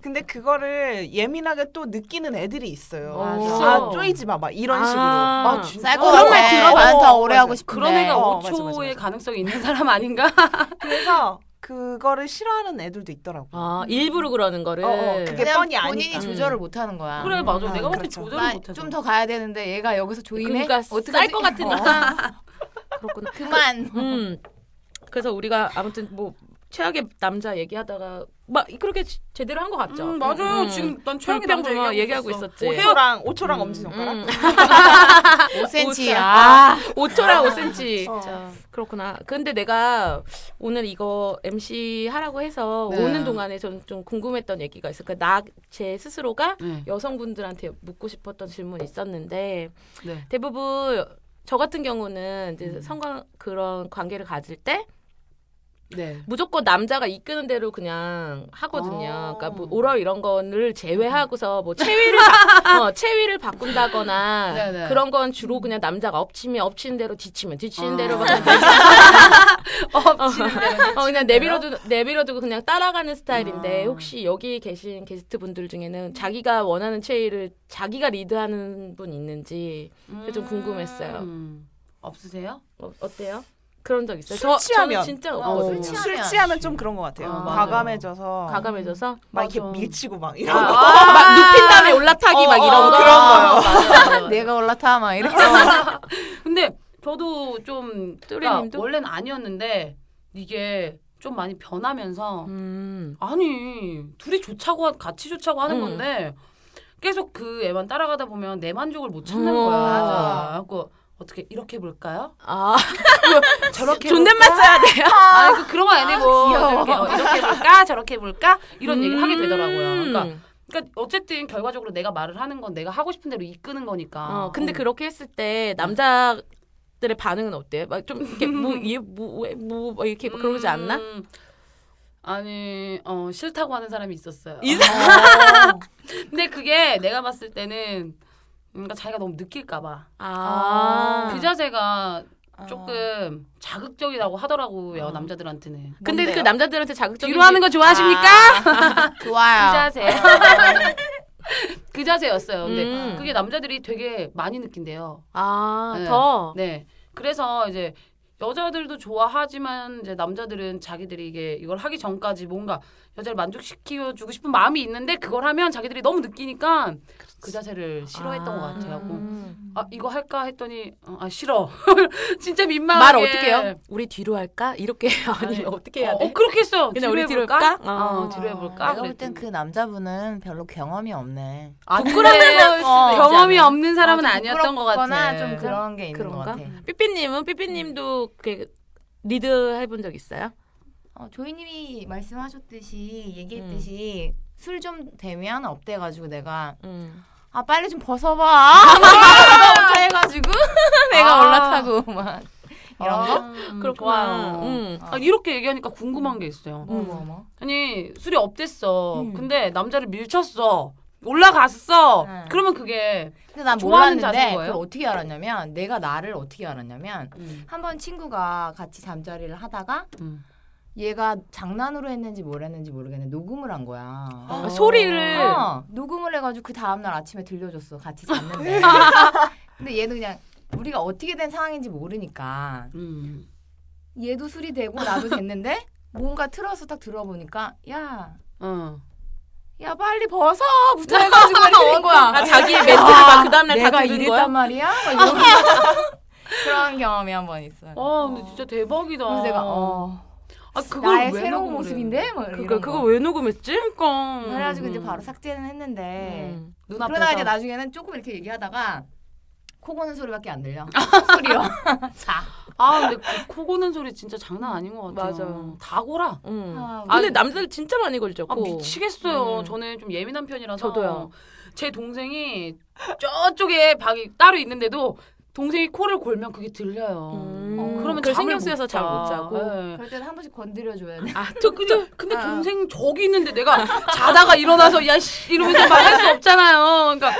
근데 그거를 예민하게 또 느끼는 애들이 있어요. 맞아. 아, 쪼이지 마, 막 이런 식으로. 아, 아, 진짜? 그런 말 같아. 들어봐. 나는 더 어, 오래 맞아. 하고 싶은데. 그런 애가 어, 5초의 맞아, 맞아, 맞아. 가능성이 있는 사람 아닌가? 그래서 그거를 싫어하는 애들도 있더라고. 아 일부러 그러는 거를. 어, 어, 그게 뻔히 본인이 아니까. 조절을 못 하는 거야. 그래 맞아. 아, 내가 봤을 때 그렇죠. 조절을 못해서. 좀더 가야 되는데 얘가 여기서 조이네. 그러니까? 쌀것 같으니까. 그렇구나. 그만. 음. 그래서 우리가 아무튼 뭐 최악의 남자 얘기하다가 막 그렇게 지- 제대로 한 것 같죠. 음, 맞아요. 음. 지금 난 최악의 남자 얘기하고, 얘기하고. 있었지. 어, 헤어 5초랑 5초랑 엄지손가락. 음. 5cm. 아, 아. 5초랑 5cm. 어. 그렇구나. 근데 내가 오늘 이거 MC 하라고 해서 네. 오는 동안에 좀, 좀 궁금했던 얘기가 있어. 그러니까 나, 제 스스로가 네. 여성분들한테 묻고 싶었던 질문이 있었는데 네. 대부분 저 같은 경우는 이제 음. 성관 그런 관계를 가질 때 네. 무조건 남자가 이끄는 대로 그냥 하거든요. 아. 그러니까 뭐 오럴 이런 거를 제외하고서 뭐 체위를 바, 어, 체위를 바꾼다거나 네네. 그런 건 주로 그냥 남자가 엎치면 엎치는 대로 뒤치면 뒤치는 아. 대로 막 그냥 엎치는 대로. 어, 그냥 내비려두 내비려두고 그냥 따라가는 스타일인데 아. 혹시 여기 계신 게스트 분들 중에는 자기가 원하는 체위를 자기가 리드하는 분 있는지 그게 좀 궁금했어요. 음. 없으세요? 어, 어때요? 그런 적 있어요? 술 저, 취하면. 진짜 어, 없거든요. 술술 취하면. 취하면 좀 그런 것 같아요. 아. 과감해져서 과감해져서 막 이렇게 맞아. 밀치고 막 아, 이런 거. 막 눕힌 다음에 올라타기 어, 막 이런 어, 거 그런 거요. 맞아, 맞아. 내가 올라타 막 이렇게. 근데 저도 좀 그러니까 뚜리님도? 원래는 아니었는데 이게 좀 많이 변하면서 음. 아니 둘이 좋자고 하- 같이 좋자고 하는 음. 건데 계속 그 애만 따라가다 보면 내 만족을 못 찾는 음, 거야. 맞아. 그래갖고 어떻게 이렇게 볼까요? 아, 저렇게 존댓말? 써야 돼요? 아니 그 그런 거 아니고. 이렇게, 어, 이렇게 볼까 저렇게 볼까 이런 얘기를 하게 되더라고요. 음. 그러니까 그러니까 어쨌든 결과적으로 내가 말을 하는 건 내가 하고 싶은 대로 이끄는 거니까. 어, 근데 어. 그렇게 했을 때 남자 들의 반응은 어때요? 막좀 이렇게 뭐얘뭐뭐 뭐 이렇게 막 그러지 않나? 음, 아니 어 싫다고 하는 사람이 있었어요. 어. 근데 그게 내가 봤을 때는 뭔가 자기가 너무 느낄까봐 아. 그 자세가 아. 조금 자극적이라고 하더라고요 어. 남자들한테는. 근데 그 뭔데요? 남자들한테 자극적인 뒤로 하는 거 좋아하십니까? 그 좋아요. 자세. 그 자세였어요. 근데 음. 그게 남자들이 되게 많이 느낀대요. 아, 네. 더. 네. 그래서 이제 여자들도 좋아하지만 이제 남자들은 자기들이 이게 이걸 하기 전까지 뭔가 여자를 만족시켜 주고 싶은 마음이 있는데 그걸 하면 자기들이 너무 느끼니까 그 자세를 싫어했던 것 같아요. 음. 아 이거 할까 했더니 어, 아 싫어. 진짜 민망하게. 말 어떻게 해요? 우리 뒤로 할까? 이렇게 아니면 어떻게 해야 어, 돼? 어, 그렇게 했어요. 그냥 우리 뒤로 해볼까? 할까? 어, 어. 뒤로 해볼까? 내가 볼 땐 그 남자분은 별로 경험이 없네. 아, 수도 있지 경험이? 없는 사람은 어, 좀 아니었던 것 같아. 좀 그런 게 있는 그런가? 것 같아. 삐삐님은 삐삐님도 그 리드 해본 적 있어요? 어, 조이님이 말씀하셨듯이 얘기했듯이 술좀 되면 up돼가지고 내가 음. 아 빨리 좀 벗어봐. 해가지고 내가 아. 올라타고 막 이런 거. 음, 그렇구나. 음. 아, 이렇게 얘기하니까 궁금한 게 있어요. 어머. 아니 술이 업됐어. 음. 근데 남자를 밀쳤어. 올라갔어. 응. 그러면 그게 근데 난 좋아하는 몰랐는데? 그걸 어떻게 알았냐면 내가 나를 어떻게 알았냐면 음, 한번 친구가 같이 잠자리를 하다가 음. 얘가 장난으로 했는지 뭘 했는지 모르겠는데 녹음을 한 거야. 아, 소리를 어, 녹음을 해가지고 그 다음날 아침에 들려줬어. 같이 잤는데. 근데 얘는 그냥 우리가 어떻게 된 상황인지 모르니까 음. 얘도 술이 되고 나도 됐는데 뭔가 틀어서 딱 들어보니까 야, 어. 야 빨리 벗어! 부터 해가지고 된 거야. 아, 자기의 멘트를 막 그 다음날 다 내가 들은 이랬단 거야? 말이야? 막 이런 그런 경험이 한 번 있어요. 아, 근데 진짜 대박이다. 그래서 내가 어, 아, 그걸 나의 왜 새로운 녹음을 모습인데? 해? 뭐 그거 그거 거. 왜 녹음했지? 그러니까. 그래가지고 이제 음. 바로 삭제는 했는데 음. 그러다가 이제 나중에는 조금 이렇게 얘기하다가 코 고는 소리밖에 안 들려. 소리요. 자. 아, 근데 그 코 고는 소리 진짜 장난 아닌 것 같아요. 맞아. 다 고라. 음. 아, 아, 근데 아, 남자들 진짜 많이 걸죠. 아, 코. 미치겠어요. 음. 저는 좀 예민한 편이라서. 저도요. 제 동생이 저쪽에 방이 따로 있는데도 동생이 코를 골면 그게 들려요. 음. 어, 그러면 잠을 신경 쓰여서 잠못 자고. 네. 그럴 때는 한 번씩 건드려줘야 돼. 아, 저 그죠? 근데 아. 동생 저기 있는데 내가 자다가 일어나서 야 씨 이러면서 말할 수 없잖아요. 그러니까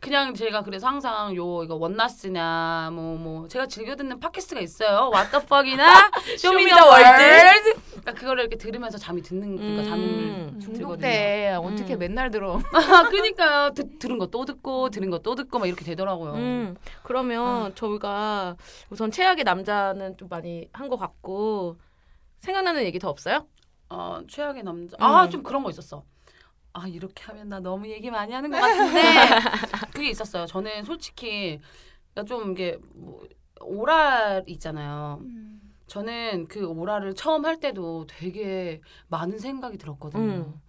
그냥 제가 그래서 항상 요 이거 원나스냐 뭐 뭐 제가 즐겨 듣는 팟캐스트가 있어요. What the fuck이나 Show Me the World. 그러니까 그거를 이렇게 들으면서 잠이 듣는 그러니까 잠을 음. 중독. 때 어떻게 음. 맨날 들어? 아, 그러니까 드, 들은 거 또 듣고 들은 거 또 듣고 막 이렇게 되더라고요. 음, 그러면 저희가 우선 최악의 남자는 좀 많이 한 것 같고 생각나는 얘기 더 없어요? 어, 최악의 남자. 음. 아, 좀 그런 거 있었어. 아, 이렇게 하면 나 너무 얘기 많이 하는 것 같은데. 그게 있었어요. 저는 솔직히, 그러니까 좀 이게, 뭐, 오랄 있잖아요. 저는 그 오랄을 처음 할 때도 되게 많은 생각이 들었거든요. 음.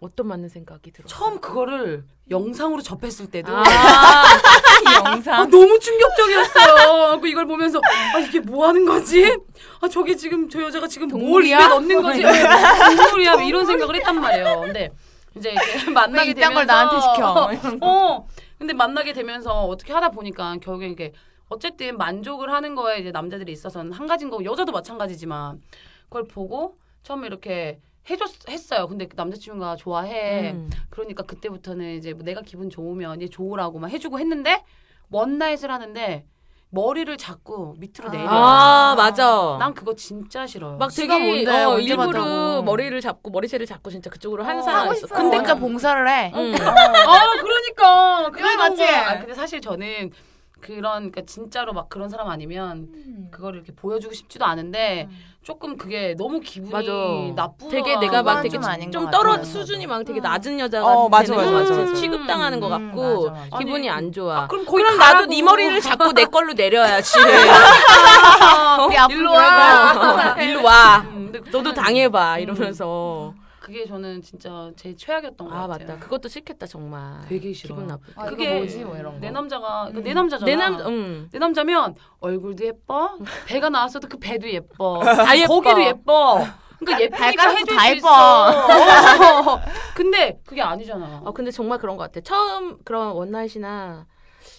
어떤 맞는 생각이 들어? 처음 그거를 영상으로 접했을 때도 아, 아, 영상. 너무 충격적이었어요. 그 이걸 보면서 아 이게 뭐 하는 거지? 아 저게 지금 저 여자가 지금 뭘 동물이야? 입에 넣는 거지? 동물이야? 뭐 이런 생각을 했단 말이에요. 근데 이제 만나게 왜 되면서 이딴 걸 나한테 시켜? 이런 거. 어. 근데 만나게 되면서 어떻게 하다 보니까 결국에 이게 어쨌든 만족을 하는 거에 이제 남자들이 있어서는 한 가지인 거고 여자도 마찬가지지만 그걸 보고 처음에 이렇게 해줬 했어요. 근데 그 남자친구가 좋아해. 음. 그러니까 그때부터는 이제 뭐 내가 기분 좋으면 얘 좋으라고 막 해주고 했는데 원나잇을 하는데 머리를 자꾸 밑으로 내려. 아, 맞아. 난 그거 진짜 싫어요. 막 되게 뭔데, 어, 일부러 봤다고. 머리를 잡고 머리채를 잡고 진짜 그쪽으로 하는 어, 사람. 싶으면 근데 혼자 그- 봉사를 해. 음. 아 그러니까 그게 맞지? 아, 근데 사실 저는 그런 그러니까 진짜로 막 그런 사람 아니면 그거를 이렇게 보여주고 싶지도 않은데 조금 그게 너무 기분이 맞아. 나쁘. 되게 내가 막 되게 좀좀것 떨어 같아요. 수준이 막 되게 음. 낮은 여자가 어, 맞아, 되는 맞아, 거 맞아. 취급당하는 것 음, 같고 맞아, 맞아. 기분이 아니, 안 좋아. 아, 그럼 거의 그럼 나도 가라고. 네 머리를 잡고 내 걸로 내려야지. 우리 앞으로 일로 와. 어, 일로 와. 음, 너도 당해봐 이러면서. 그게 저는 진짜 제 최악이었던 것 아 같아요. 맞다. 그것도 싫겠다 정말. 되게 싫어. 기분 나쁘. 아, 그게 이거 뭐지? 뭐 이런 거. 내 남자가 그 음. 내 남자잖아. 내 남, 음. 내 남자면 얼굴도 예뻐, 배가 나왔어도 그 배도 예뻐, 다 예뻐. 거기도 예뻐. 그러니까 예쁘니까 발가락도 해줄 다수 예뻐. 어. 근데 그게 아니잖아. 어 근데 정말 그런 것 같아. 처음 그런 one night이나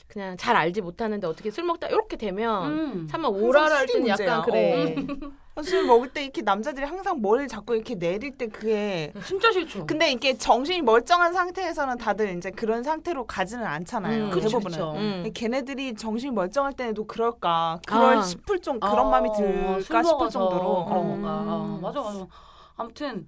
그냥 잘 알지 못하는데 어떻게 술 먹다 이렇게 되면 음. 참아 oral할 때는 약간. 그래. 술 먹을 때 이렇게 남자들이 항상 머리를 잡고 이렇게 내릴 때 그게 진짜 싫죠. 근데 이게 정신이 멀쩡한 상태에서는 다들 이제 그런 상태로 가지는 않잖아요. 음, 그쵸, 대부분은. 그쵸. 음. 근데 걔네들이 정신이 멀쩡할 때에도 그럴까 그럴 아. 싶을 정 그런 아, 마음이 술 들까 싶을 정도로 그런 어. 건가. 아, 음. 맞아 맞아. 아무튼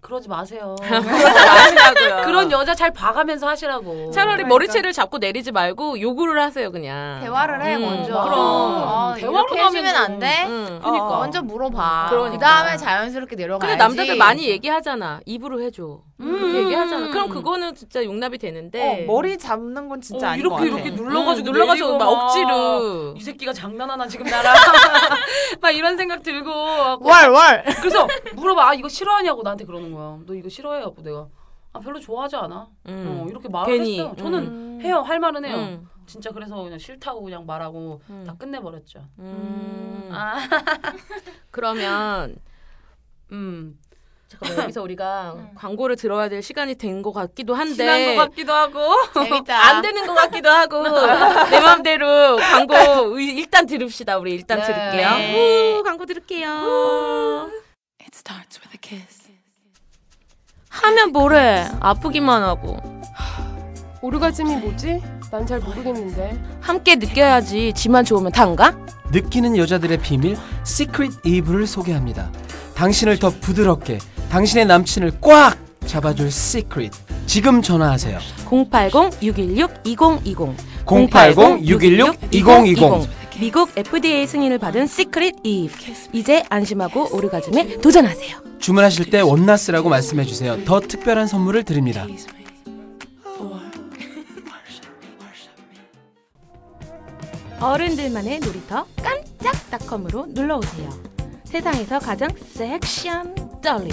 그러지 마세요. 아시라고요. 그런 여자 잘 봐가면서 하시라고. 차라리 그러니까. 머리채를 잡고 내리지 말고 요구를 하세요 그냥. 대화를 해 음, 먼저. 그럼. 어, 대화로 하면 안 돼? 응. 그러니까. 어. 먼저 물어봐. 그러니까. 그 다음에 자연스럽게 내려가야지. 근데 남자들 많이 얘기하잖아. 입으로 해줘. 음. 그렇게 얘기하잖아. 그럼 그거는 진짜 용납이 되는데. 어, 머리 잡는 건 진짜 어, 아닌 이렇게 것 같아. 이렇게 눌러가지고 음, 눌러가지고 내리고 막막 억지로. 이 새끼가 장난하나 지금 나랑 막 이런 생각 들고 월 월. 그래서 물어봐 아 이거 싫어하냐고 나한테 그러는 거야 너 이거 싫어해 갖고 내가 아 별로 좋아하지 않아 음. 어, 이렇게 말을 괜히, 했어요 저는 음. 해요 할 말은 해요 음. 진짜 그래서 그냥 싫다고 그냥 말하고 음. 다 끝내버렸죠 음. 아 그러면 음. 잠깐만 여기서 우리가 응. 광고를 들어야 될 시간이 된 것 같기도 한데 것 같기도 하고. 재밌다. 안 되는 것 같기도 하고 내 마음대로 광고 의- 일단 들읍시다 우리 일단 네. 들을게요 네. 우, 광고 들을게요 It starts with a kiss. 하면 뭐해 아프기만 하고 오르가즘이 뭐지? 난 잘 모르겠는데. 함께 느껴야지 지만 좋으면 단가? 느끼는 여자들의 비밀 시크릿 이브를 소개합니다. 당신을 더 부드럽게 당신의 남친을 꽉 잡아줄 시크릿 지금 전화하세요. 080-616-2020 080-616-2020 미국 FDA 승인을 받은 시크릿 이브 이제 안심하고 오르가즘에 도전하세요 주문하실 때 원나스라고 말씀해 주세요. 더 특별한 선물을 드립니다. 어른들만의 놀이터 깜짝닷컴으로 놀러오세요. 세상에서 가장 섹시한 떨림.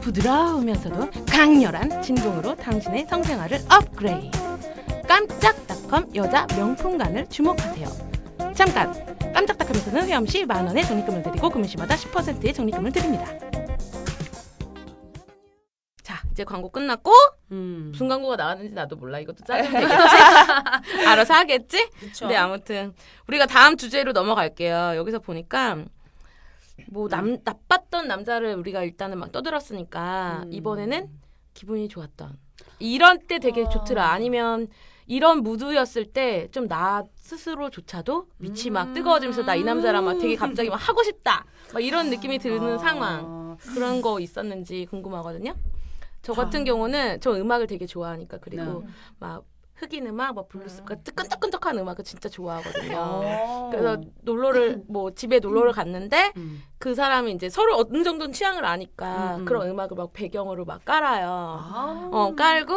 부드러우면서도 강렬한 진동으로 당신의 성생활을 업그레이드. 깜짝닷컴 여자 명품관을 주목하세요. 잠깐! 깜짝닷컴에서는 회원 시 만원의 적립금을 드리고 구매 시마다 10%의 적립금을 드립니다. 자, 이제 광고 끝났고 음. 무슨 광고가 나왔는지 나도 몰라. 이것도 짜면 되겠지? 알아서 하겠지? 그쵸. 네, 아무튼 우리가 다음 주제로 넘어갈게요. 여기서 보니까 뭐 남 나빴던 남자를 우리가 일단은 막 떠들었으니까 음. 이번에는 기분이 좋았던 이런 때 되게 좋더라. 아니면 이런 무드였을 때 좀 나 스스로조차도 밑이 막 뜨거워지면서 나 이 남자랑 막 되게 갑자기 막 하고 싶다. 막 이런 느낌이 드는 상황. 그런 거 있었는지 궁금하거든요. 저 같은 경우는 저 음악을 되게 좋아하니까 그리고 막 흑인 음악, 막 블루스, 그 뜨끈뜨끈뜨끈한 음악을 진짜 좋아하거든요. 어. 그래서 놀러를 뭐 집에 놀러를 갔는데 음. 그 사람이 이제 서로 어느 정도는 취향을 아니까 음, 음. 그런 음악을 막 배경으로 막 깔아요. 아. 어 깔고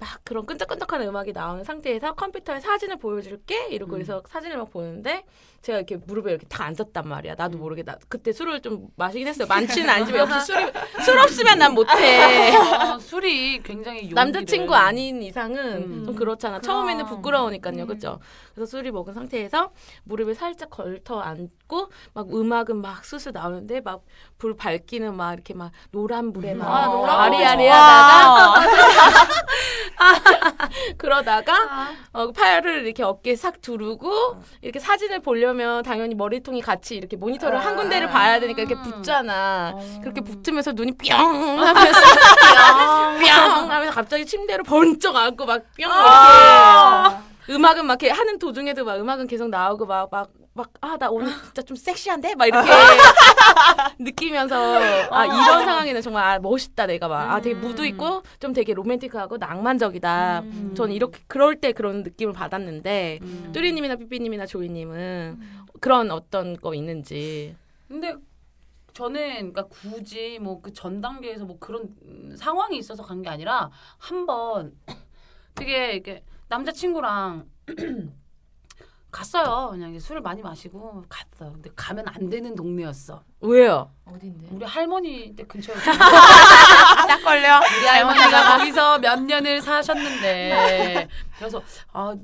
막 그런 끈적끈적한 음악이 나오는 상태에서 컴퓨터에 사진을 보여줄게 이러고 음. 그래서 사진을 막 보는데 제가 이렇게 무릎에 이렇게 딱 앉았단 말이야. 나도 음. 모르게 나 그때 술을 좀 마시긴 했어요. 많지는 아니지만 역시 술이 술 없으면 난 못해. 아, 술이 굉장히 용기를. 남자친구 아닌 이상은 음. 좀 그렇잖아. 처음에는 부끄러우니까요. 그죠? 그래서 술이 먹은 상태에서 무릎을 살짝 걸터 앉고 막 음악은 막 스스 나오는데 막 불 밝기는 막 이렇게 막 노란 불에 막 아, 노란 불 아리아리하다가 그러다가 어, 팔을 이렇게 어깨에 싹 두르고 이렇게 사진을 보려 면 당연히 머리통이 같이 이렇게 모니터를 한 군데를 봐야 되니까 이렇게 붙잖아. 그렇게 붙으면서 눈이 뿅 하면서 뿅. 하면서 갑자기 침대로 번쩍 앉고 막 뿅 이렇게 음악은 막 이렇게 하는 도중에도 막 음악은 계속 나오고 막 막 막 아 나 오늘 진짜 좀 섹시한데 막 이렇게 느끼면서 아 이런 상황에는 정말 아, 멋있다 내가 막 아 되게 무드 있고 좀 되게 로맨틱하고 낭만적이다. 전 이렇게 그럴 때 그런 느낌을 받았는데 음. 뚜리님이나 삐삐님이나 조이님은 그런 어떤 거 있는지. 근데 저는 그러니까 굳이 뭐 그 전 단계에서 뭐 그런 음, 상황이 있어서 간 게 아니라 한번 되게 이렇게 남자친구랑 갔어요. 그냥 술을 많이 마시고 갔어. 근데 가면 안 되는 동네였어. 왜요? 어딘데? 우리 할머니 댁 근처였어. 딱 걸려. 우리 할머니가 거기서 몇 년을 사셨는데 그래서 아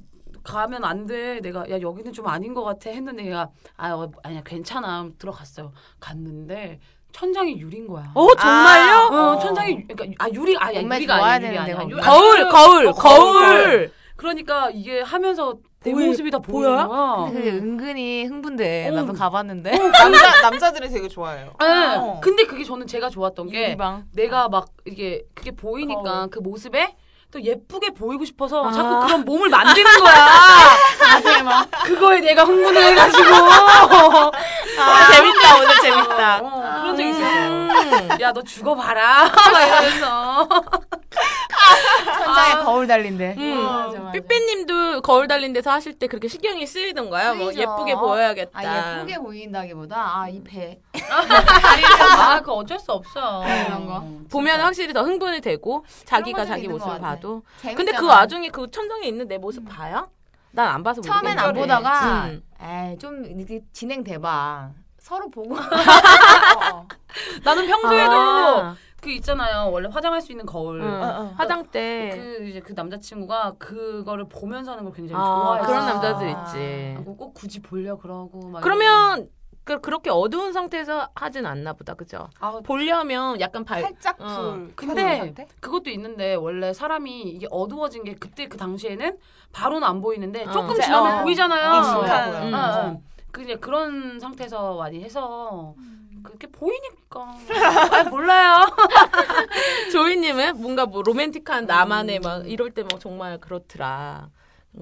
가면 안 돼. 내가 야 여기는 좀 아닌 것 같아 했는데 얘가 아 어, 아니야 괜찮아 들어갔어요. 갔는데 천장이 유리인 거야. 어 정말요? 어, 천장이 그러니까 아 유리 아야 몸매 유리가 아니야 유리 아니야. 유- 거울 아, 거울 어, 거울. 그러니까 이게 하면서 내 보이- 모습이 다 보여요? 보이는 거야. 근데 그게 은근히 흥분돼. 어. 나도 가봤는데. 남자 남자들이 되게 좋아해요. 네. 어. 근데 그게 저는 제가 좋았던 게 유리방. 내가 막 이게 그게 보이니까 거울. 그 모습에 또 예쁘게 보이고 싶어서 아. 자꾸 그런 몸을 만드는 거야. 그거에 내가 흥분을 해가지고. 아, 재밌다 오늘 재밌다. 어, 그런 적 있었어요. 음. 야너 죽어봐라. 막 이러면서. 천장에 거울 달린대. 음. 맞아, 맞아. 삐삐님도 거울 달린 데서 하실 때 그렇게 신경이 쓰이던가요? 뭐 쓰이죠. 예쁘게 보여야겠다. 아 예쁘게 보인다기보다 아이 배. 아, 그 어쩔 수 없어. 이런 거. 음, 보면. 확실히 더 흥분이 되고 자기가 자기 모습을. 봐도. 재밌잖아. 근데 그 와중에 그 천장에 있는 내 모습 봐요? 난 안 봐서 모르겠어. 처음엔 안 보다가 음. 에이 좀 진행돼봐. 서로 보고. 나는 평소에도 아. 그 있잖아요. 원래 화장할 수 있는 거울. 응. 어. 화장대. 그 이제 그 남자친구가 그거를 보면서 하는 걸 굉장히 아, 좋아해서 그런 아. 남자들 있지. 꼭 굳이 보려 그러고 막 그러면 그 그렇게 어두운 상태에서 하진 않나 보다. 그죠? 아, 보려면 약간 발 살짝 불. 어. 근데? 그것도 있는데 원래 사람이 이게 어두워진 게 그때 그 당시에는 바로는 안 보이는데 어. 조금 지나면 어, 보이잖아요. 익숙한. 음. 어, 어. 그냥 그런 상태에서 많이 해서 그렇게 보이니까 아, 몰라요. 조이님은 뭔가 뭐 로맨틱한 나만의 막 이럴 때 막 정말 그렇더라.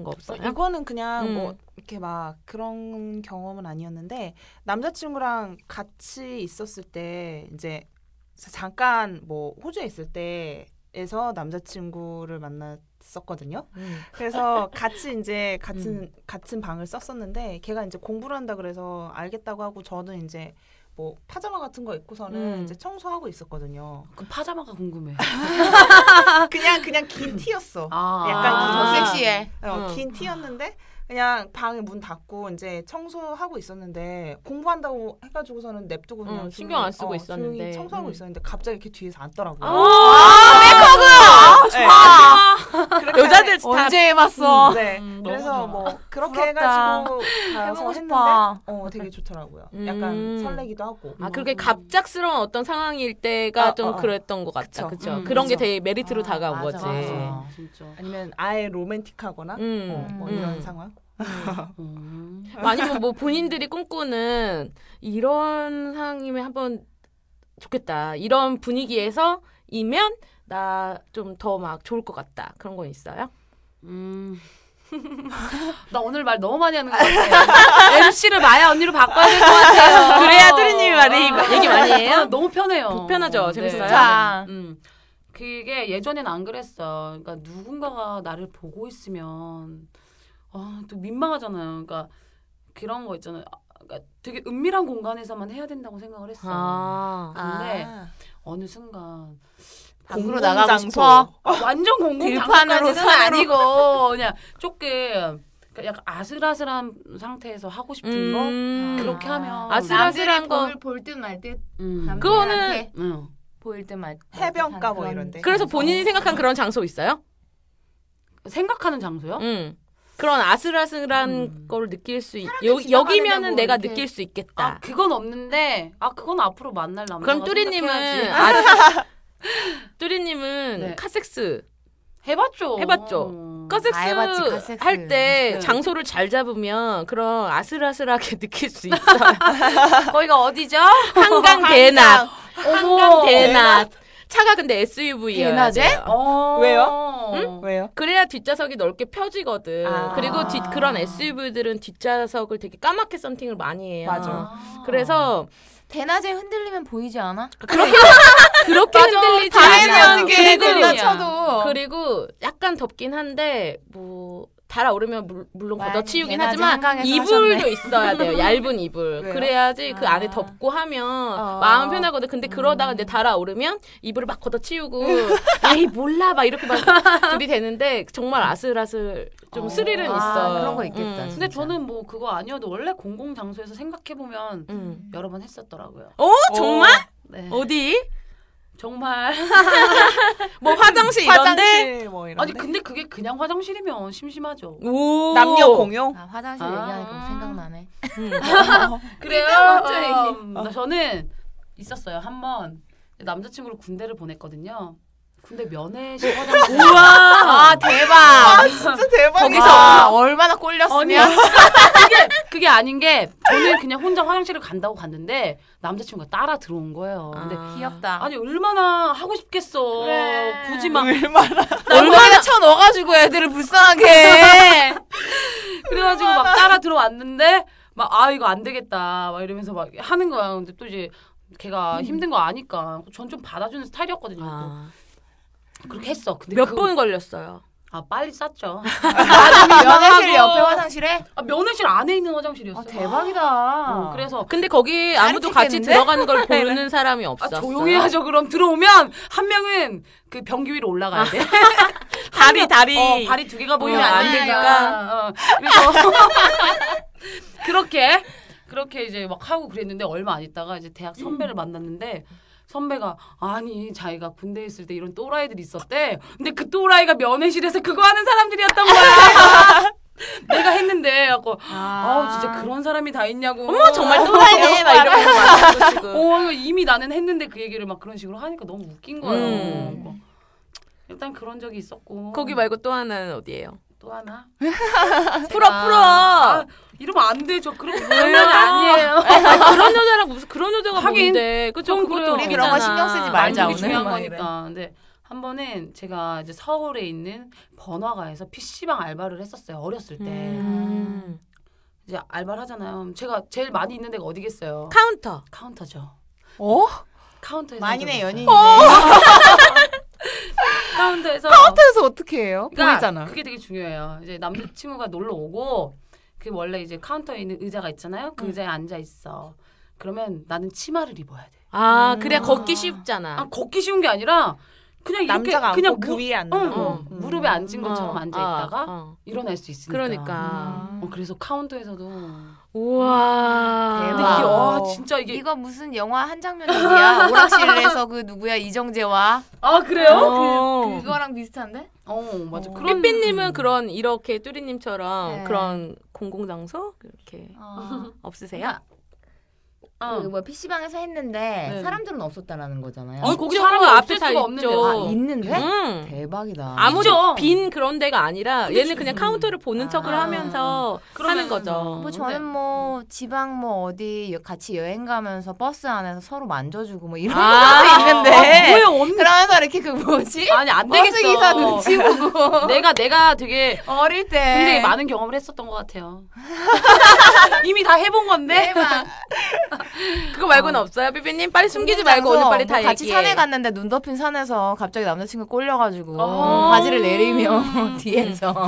거 없어요? 이거는 그냥 음. 뭐 이렇게 막 그런 경험은 아니었는데 남자친구랑 같이 있었을 때 이제 잠깐 뭐 호주에 있을 때 에서 남자친구를 만났었거든요. 음. 그래서 같이 이제 같은 같은 방을 썼었는데 걔가 이제 공부를 한다 그래서 알겠다고 하고 저는 이제 뭐 파자마 같은 거 입고서는 음. 이제 청소하고 있었거든요. 그 파자마가 궁금해. 그냥 그냥 긴 티였어. 아, 약간 더 아. 섹시해. 어, 응. 긴 티였는데 그냥 방에 문 닫고 이제 청소하고 있었는데 공부한다고 해가지고서는 냅두고 그냥 응, 신경 안 쓰고 어, 있었는데. 청소하고 음. 있었는데 갑자기 이렇게 뒤에서 앉더라고요. 아, 그 렇게 여자들 다 언제 해봤어? 네. 음, 그래서 좋아. 뭐 그렇게 부럽다. 해가지고 가서 해보고 했는데 싶어. 어 되게 좋더라고요. 음. 약간 설레기도 하고. 아, 그렇게 갑작스러운 어떤 상황일 때가 어, 좀 어, 어. 그랬던 것 같다. 그쵸. 그죠? 음, 그런 게 그쵸. 되게 메리트로 아, 다가온 맞아, 거지. 맞아. 아, 진짜. 아니면 아예 로맨틱하거나 음, 어, 뭐 음. 이런 상황. 음. 아니면 뭐 본인들이 꿈꾸는 이런 상황이면 한번 좋겠다. 이런 분위기에서 이면 나 좀 더 막 좋을 것 같다. 그런 건 있어요? 음. 나 오늘 말 너무 많이 하는 것 같아. MC를 마야 언니로 바꿔야 될 것 같아요. 그래야 뚜리님이 말이 얘기 많이 해요? 아, 너무 편해요. 불편하죠? 재밌어요? 자. 음. 그게 예전엔 안 그랬어. 그러니까 누군가가 나를 보고 있으면 아, 또 민망하잖아요. 그러니까 그런 거 있잖아요. 아, 그러니까 되게 은밀한 공간에서만 해야 된다고 생각을 했어. 아. 근데 아. 어느 순간 밖으로 공공장소. 나가고 싶어. 아, 완전 공공장소까지는. 아니고 그냥 조금 그러니까 약간 아슬아슬한 상태에서 하고 싶은 거 음. 그렇게 하면 아슬아슬한 거. 볼듯 말듯. 음. 그거는 응. 보일 듯 말. 해변가 뭐 이런데. 그래서 본인이 생각한 그런 장소 있어요? 생각하는 장소요? 응. 그런 아슬아슬한 음. 거를 느낄 수 있, 여, 여기면은 뭐 내가 이렇게- 느낄 수아 있겠다. 그건 없는데 아 그건 앞으로 만날 남자가 그럼 뚜리님은. 아, 뚜리님은 네. 카섹스 해봤죠. 해봤죠. 음. 카섹스 다 해봤지, 카섹스. 할때 네. 장소를 잘 잡으면 그런 아슬아슬하게 느낄 수 있어요. 거기가 어디죠? 한강 대낮. 한강 대낮. 차가 근데 SUV여야 대낮에? 어. 왜요? 왜요? 그래야 뒷좌석이 넓게 펴지거든. 아. 그리고 뒷 그런 SUV들은 뒷좌석을 되게 까맣게 썬팅을 많이 해요. 맞아. 아. 그래서 대낮에 흔들리면 보이지 않아? 그렇게 그렇게 흔들리지 않아. 어떻게 그리고. 그리고 약간 덥긴 한데 뭐 달아오르면 물, 물론 만약에 걷어치우긴 하지만 이불도 하셨네. 있어야 돼요. 얇은 이불. 왜요? 그래야지 그 안에 아. 덥고 하면 어. 마음 편하거든. 근데 그러다가 이제 달아오르면 이불을 막 걷어치우고 에이 몰라 막 이렇게 막 둘이 되는데 정말 아슬아슬 좀 어. 스릴은 아, 있어. 그런 거 있겠다, 음. 근데 저는 뭐 그거 아니어도 원래 공공 장소에서 생각해 보면 음. 여러 번 했었더라고요. 어 정말? 네. 어디? 정말. 뭐 화장실 이런데? 화장실 뭐 이런. 아니 근데 그게 그냥 화장실이면 심심하죠. 오. 남녀 공용. 아, 화장실 아. 얘기하니까 생각나네. 그래요. 먼저 얘기. 음, 저는 있었어요. 한번 남자친구를 군대를 보냈거든요. 군대 면회실 화장실. 우와. 아, 대박. 진짜 대박이다. 거기서 아, 얼마나 꼴렸으면. 그게 그게 아닌 게 저는 그냥 혼자 화장실을 간다고 갔는데 남자친구가 따라 들어온 거예요. 근데 귀엽다. 아니 얼마나 하고 싶겠어. 그래. 굳이 막 얼마나 얼마나 쳐 넣어가지고 애들을 불쌍하게 해. 그래가지고 막 따라 들어왔는데 막 아 이거 안 되겠다 막 이러면서 막 하는 거야. 근데 또 이제 걔가 힘든 거 아니까 전 좀 받아주는 스타일이었거든요. 아. 또 그렇게 했어. 근데 몇 그거- 번 걸렸어요? 아 빨리 쌌죠. 면회실 옆에 화장실에? 아, 면회실 안에 있는 화장실이었어. 아, 대박이다. 어, 그래서 근데 거기 아무도 같이? 들어가는 걸 보는 사람이 아, 없었어요. 조용히 하죠. 그럼 들어오면 한 명은 그 변기 위로 올라가야 돼. 다리 다리. 어, 발이 두 개가 보이면 어, 안안 되니까. 어, 그래서 그렇게 그렇게 이제 막 하고 그랬는데 얼마 안 있다가 이제 대학 선배를 만났는데 선배가 아니 자기가 군대에 있을 때 이런 또라이들이 있었대. 근데 그 또라이가 면회실에서 그거 하는 사람들이었던 거야. 내가 했는데 하고 아, 아 진짜 그런 사람이 다 있냐고. 어머 정말 또라이네 막 이러면서. 어 이미 나는 했는데 그 얘기를 막 그런 식으로 하니까 너무 웃긴 거예요. 음. 일단 그런 적이 있었고 거기 말고 또 하나는 어디예요? 또 하나 풀어 풀어. 아, 이러면 안 돼. 저 그런 여자 아니에요. 아니, 그런 여자랑 무슨 그런 여자가 하긴, 뭔데? 그죠? 좀 그것도. 우리 그런 거. 신경 쓰지 말자, 오늘 중요한 막 이래. 거니까. 근데 한 번은 제가 이제 서울에 있는 번화가에서 PC방 알바를 했었어요. 어렸을 때. 음. 이제 알바를 하잖아요. 제가 제일 많이 있는 데가 어디겠어요? 카운터. 카운터죠. 어? 카운터에서 많이네 연인이네. 카운터에서 카운터에서 어떻게 해요? 그러니까 보이잖아. 그게 되게 중요해요. 이제 남자친구가 놀러 오고 그 원래 이제 카운터에 있는 의자가 있잖아요. 그 의자에 앉아 있어. 그러면 나는 치마를 입어야 돼. 아 그래 걷기 쉽잖아. 아 걷기 쉬운 게 아니라 그냥 이렇게 남자가 그냥 그 무- 위에 응, 앉는다고. 응. 음. 무릎에 앉은 것처럼 어, 앉아 있다가 어, 어. 일어날 수 있으니까. 그러니까. 어, 그래서 카운터에서도. 우와. 근데 대박. 이게 와 진짜 이게 이거 무슨 영화 한 장면이야? 오락실에서 그 누구야 이정재와 아 그래요? 어. 그, 그거랑 비슷한데? 어 맞아. 어. 그런 삐삐님은 그런 이렇게 뚜리님처럼 네. 그런 공공장소 이렇게 어. 없으세요? 어. 그뭐 PC방에서 했는데 네. 사람들은 없었다라는 거잖아요. 어, 어, 거기 사람이 사람 앞에 다. 있죠. 아, 있는데? 응. 대박이다. 아무도 있죠. 빈 그런 데가 아니라 얘는 그냥 카운터를 보는 척을 아. 하면서 그러면 하는 거죠. 뭐 저는 뭐 지방 뭐 어디 같이 여행 가면서 버스 안에서 서로 만져주고 뭐 이런 아. 것도 있는데 뭐야 언니? 그러면서 이렇게 그 뭐지? 아니 안 버스 되겠어. 기사 눈치 보고 내가 내가 되게 어릴 때 굉장히 많은 경험을 했었던 것 같아요. 이미 다 해본 건데. 그거 말고는 없어요, 삐삐님? 빨리 숨기지 말고 오늘 빨리 다 뭐 같이 얘기해. 산에 갔는데 눈 덮인 산에서 갑자기 남자친구 꼴려가지고 어. 바지를 내리며 뒤에서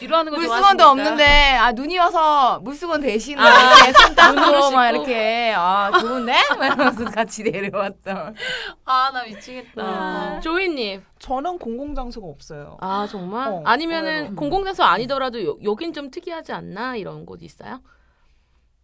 뒤로하는 거 물수건도. 없는데 아 눈이 와서 물수건 대신에 아, 이렇게 손 닦고 막. 이렇게 아 좋은데? 막 이러면서 같이 내려왔죠. 아나 미치겠다. 아. 조이님. 저는 공공장소가 없어요. 아, 정말? 어, 아니면은 어, 공공장소 아니더라도 요, 여긴 좀 특이하지 않나? 이런 곳 있어요?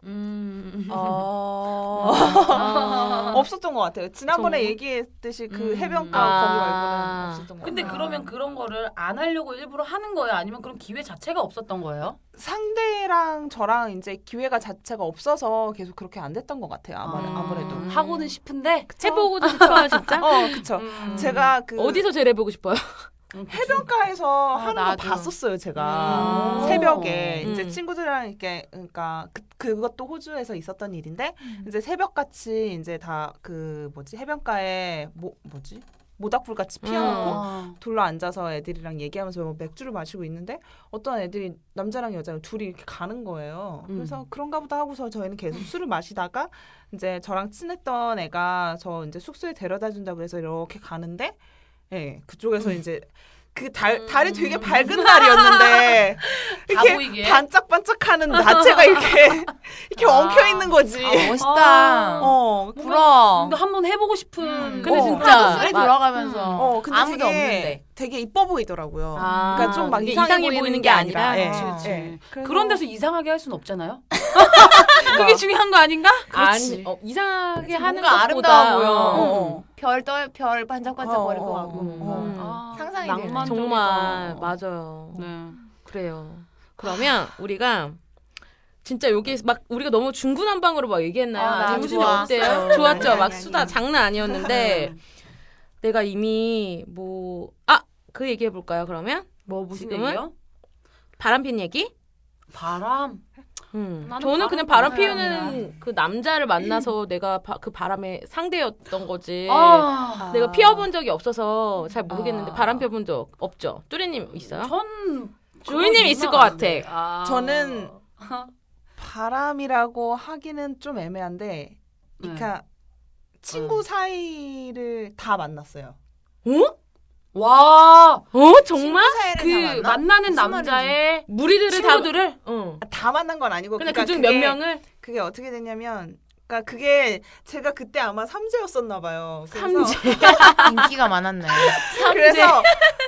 음. 어... 아. 없었던 것 같아요. 지난번에 정말? 얘기했듯이 그 음. 해변가 아. 거기 말고는 없었던 것 근데 같아요. 그러면 그런 거를 안 하려고 일부러 하는 거예요? 아니면 그런 기회 자체가 없었던 거예요? 상대랑 저랑 이제 기회가 자체가 없어서 계속 그렇게 안 됐던 것 같아요. 아마, 음. 아무래도. 하고는 싶은데 해보고도 싶어요, 진짜? 어, 그쵸. 음. 제가 그 어디서 제일 해보고 싶어요? 해변가에서 하는 거 나도. 봤었어요, 제가. 음. 새벽에 음. 이제 친구들이랑 이렇게 그러니까 그, 그것도 호주에서 있었던 일인데 이제 새벽 같이 이제 다 그 뭐지 해변가에 뭐 뭐지 모닥불 같이 피워놓고 아. 둘러 앉아서 애들이랑 얘기하면서 뭐 맥주를 마시고 있는데 어떤 애들이 남자랑 여자랑 둘이 이렇게 가는 거예요. 음. 그래서 그런가 보다 하고서 저희는 계속 술을 마시다가 이제 저랑 친했던 애가 저 이제 숙소에 데려다 준다고 해서 이렇게 가는데 예, 그쪽에서 이제 그 달, 달이 되게 밝은 날이었는데 다 이렇게? 반짝반짝하는 나체가 이렇게 이렇게 아. 엉켜 있는 거지. 아, 멋있다. 어, 부러워. 근데 한번 해보고 싶은. 음. 근데 어. 진짜 술에 막- 돌아가면서 어, 근데 아무도 되게, 없는데. 되게 이뻐 보이더라고요. 아, 그러니까 좀 막 이게 이상해, 보이는, 게 아니라. 예, 그치, 그치. 예. 그런 데서 이상하게 할 수는 없잖아요. 그게 중요한 거 아닌가? 아니, 어, 이상하게 하는 것보다 아름다워 보여. 어. 별, 떨, 별 반짝반짝거리고 어, 어, 하고. 어. 음. 아, 상상이. 낭만적이다. 정말 맞아요. 네. 그래요. 그러면 우리가 진짜 여기 막 우리가 너무 중구난방으로 막 얘기했나요? 아, 나 정신이 좋아. 어때요? 어, 좋았죠. 아니, 막 아니, 수다 아니. 장난 아니었는데 내가 이미 뭐 아 그 얘기해 볼까요? 그러면 뭐 무슨 지금은? 얘기요? 바람핀 얘기? 바람. 음. 저는 그냥 바람. 피우는 그 남자를 만나서 내가 바- 그 바람의 상대였던 거지. 아, 내가 피워본 적이 없어서 잘 모르겠는데 아. 바람 피워본 적 없죠. 뚜리님 있어요? 전 조이님 있을 것 같아. 아. 저는 바람이라고 하기는 좀 애매한데, 그러니까 친구 사이를 다 만났어요. 와. 어 정말? 그 만나는 남자의 무리들을 친구들을 다. 응. 다 만난 건 아니고, 근데 그러니까 그중 몇 명을 그게 어떻게 됐냐면, 그러니까 그게 제가 그때 아마 삼재였었나 봐요. 삼재. 인기가 많았네. 그래서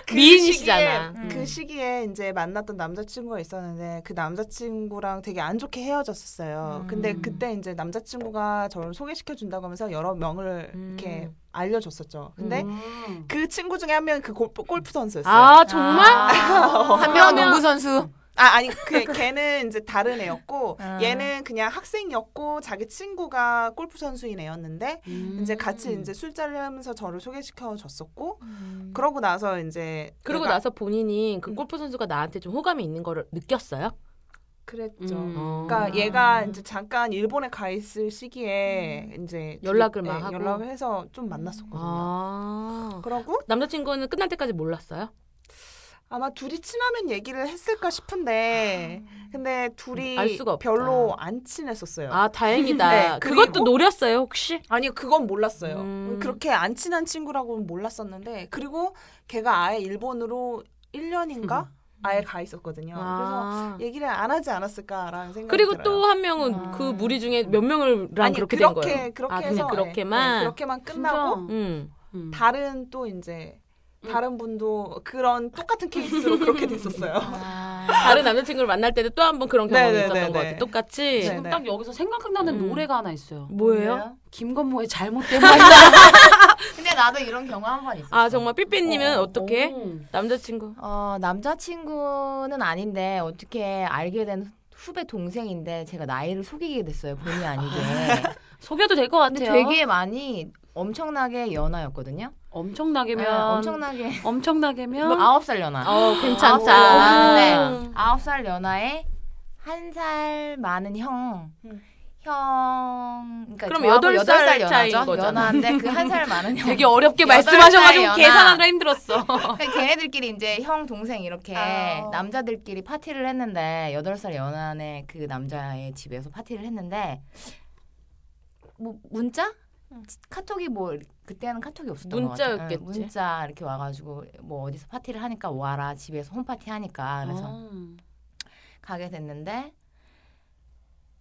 그 미인이시잖아. 시기에, 그 시기에 이제 만났던 남자친구가 있었는데 그 남자친구랑 되게 안 좋게 헤어졌었어요. 근데 그때 이제 남자친구가 저를 소개시켜 준다고 하면서 여러 명을 이렇게 알려줬었죠. 근데 음. 그 친구 중에 한 명이 그 골프, 골프 선수였어요. 아 정말? 한 명은 농구 선수. 아 아니 그 걔는 이제 다른 애였고 아. 얘는 그냥 학생이었고 자기 친구가 골프 선수인 애였는데 음. 이제 같이 이제 술자리 하면서 저를 소개시켜 줬었고 그러고 나서 이제 그러고 나서 본인이 그 음. 골프 선수가 나한테 좀 호감이 있는 거를 느꼈어요? 그랬죠. 음. 어. 그러니까 얘가 이제 잠깐 일본에 가 있을 시기에 이제 연락을 둘이, 막 예, 하고? 연락을 해서 좀 만났었거든요. 아. 그러고 남자친구는 끝날 때까지 몰랐어요? 아마 둘이 친하면 얘기를 했을까 싶은데 근데 둘이 알 수가 없다. 별로 안 친했었어요. 아, 다행이다. 네, 그것도 노렸어요, 혹시? 아니 그건 몰랐어요. 음. 그렇게 안 친한 친구라고는 몰랐었는데 그리고 걔가 아예 일본으로 1년인가 아예 가 있었거든요. 아. 그래서 얘기를 안 하지 않았을까라는 생각이 그리고. 또 한 명은 아. 그 무리 중에 몇 명을랑 아니 그렇게 그렇게 된 거예요. 그렇게 아, 해서 그렇게만. 네, 그렇게만 끝나고 음. 음. 다른 또 이제 다른 분도 그런 똑같은 케이스로 그렇게 됐었어요. 다른 남자친구를 만날 때도 또 한 번 그런 경험이 네네네네. 있었던 것 같아. 똑같이. 네. 지금 딱 여기서 생각나는 음. 노래가 하나 있어요. 뭐예요? 김건모의 잘못된 말. 근데 나도 이런 경우 한 번 있었어. 아 정말 삐삐님은 어, 떻게 오. 남자친구? 어, 남자친구는 아닌데 어떻게 알게 된 후배 동생인데 제가 나이를 속이게 됐어요. 본의 아니게. 속여도 될 것 근데 같아요. 되게 많이 엄청나게 연하였거든요. 엄청나게면 네, 엄청나게 엄청나게면 아홉 살 연하. 어 괜찮다. 살 네. 아홉 살 연하에 한 살 많은 형. 음. 형, 그러니까 그럼 여덟 살 연하죠. 거잖아. 연하인데 그 한 살 많은 형. 되게 어렵게 말씀하셔가지고. 계산하느라 힘들었어. 그러니까 걔네들끼리 이제 형 동생 이렇게 아. 남자들끼리 파티를 했는데 여덟 살 연하의 그 남자의 집에서 파티를 했는데 뭐 문자 카톡이 뭐 그때는 카톡이 없었던 것 같아요. 문자였겠지. 응, 문자 이렇게 와가지고 뭐 어디서 파티를 하니까 와라 집에서 홈파티 하니까 그래서 아. 가게 됐는데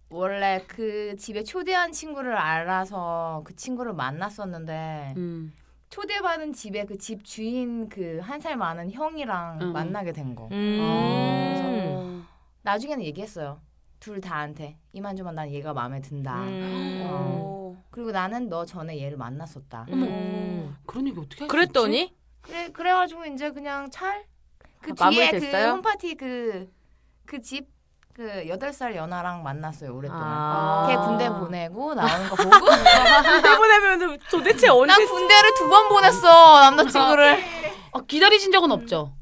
원래 그 집에 초대한 친구를 알아서 그 친구를 만났었는데 음. 초대받은 집에 그 집 주인 그 한 살 많은 형이랑 음. 만나게 된 거. 음. 나중에는 얘기했어요. 둘 다한테 이만저만 난 얘가 마음에 든다. 음. 어. 그리고 나는 너 전에 얘를 만났었다. 음. 그런 얘기 어떻게 그랬더니 그래 그래가지고 이제 그냥 찰. 그 아, 뒤에? 그 홈파티 그그집 그 여덟 살 연하랑 만났어요 오랫동안. 아. 걔 군대 보내고 나오는 거 보고 군대 보내면 도대체 언제 난 군대를 두 번 보냈어 남자친구를 아, 기다리신 적은 없죠?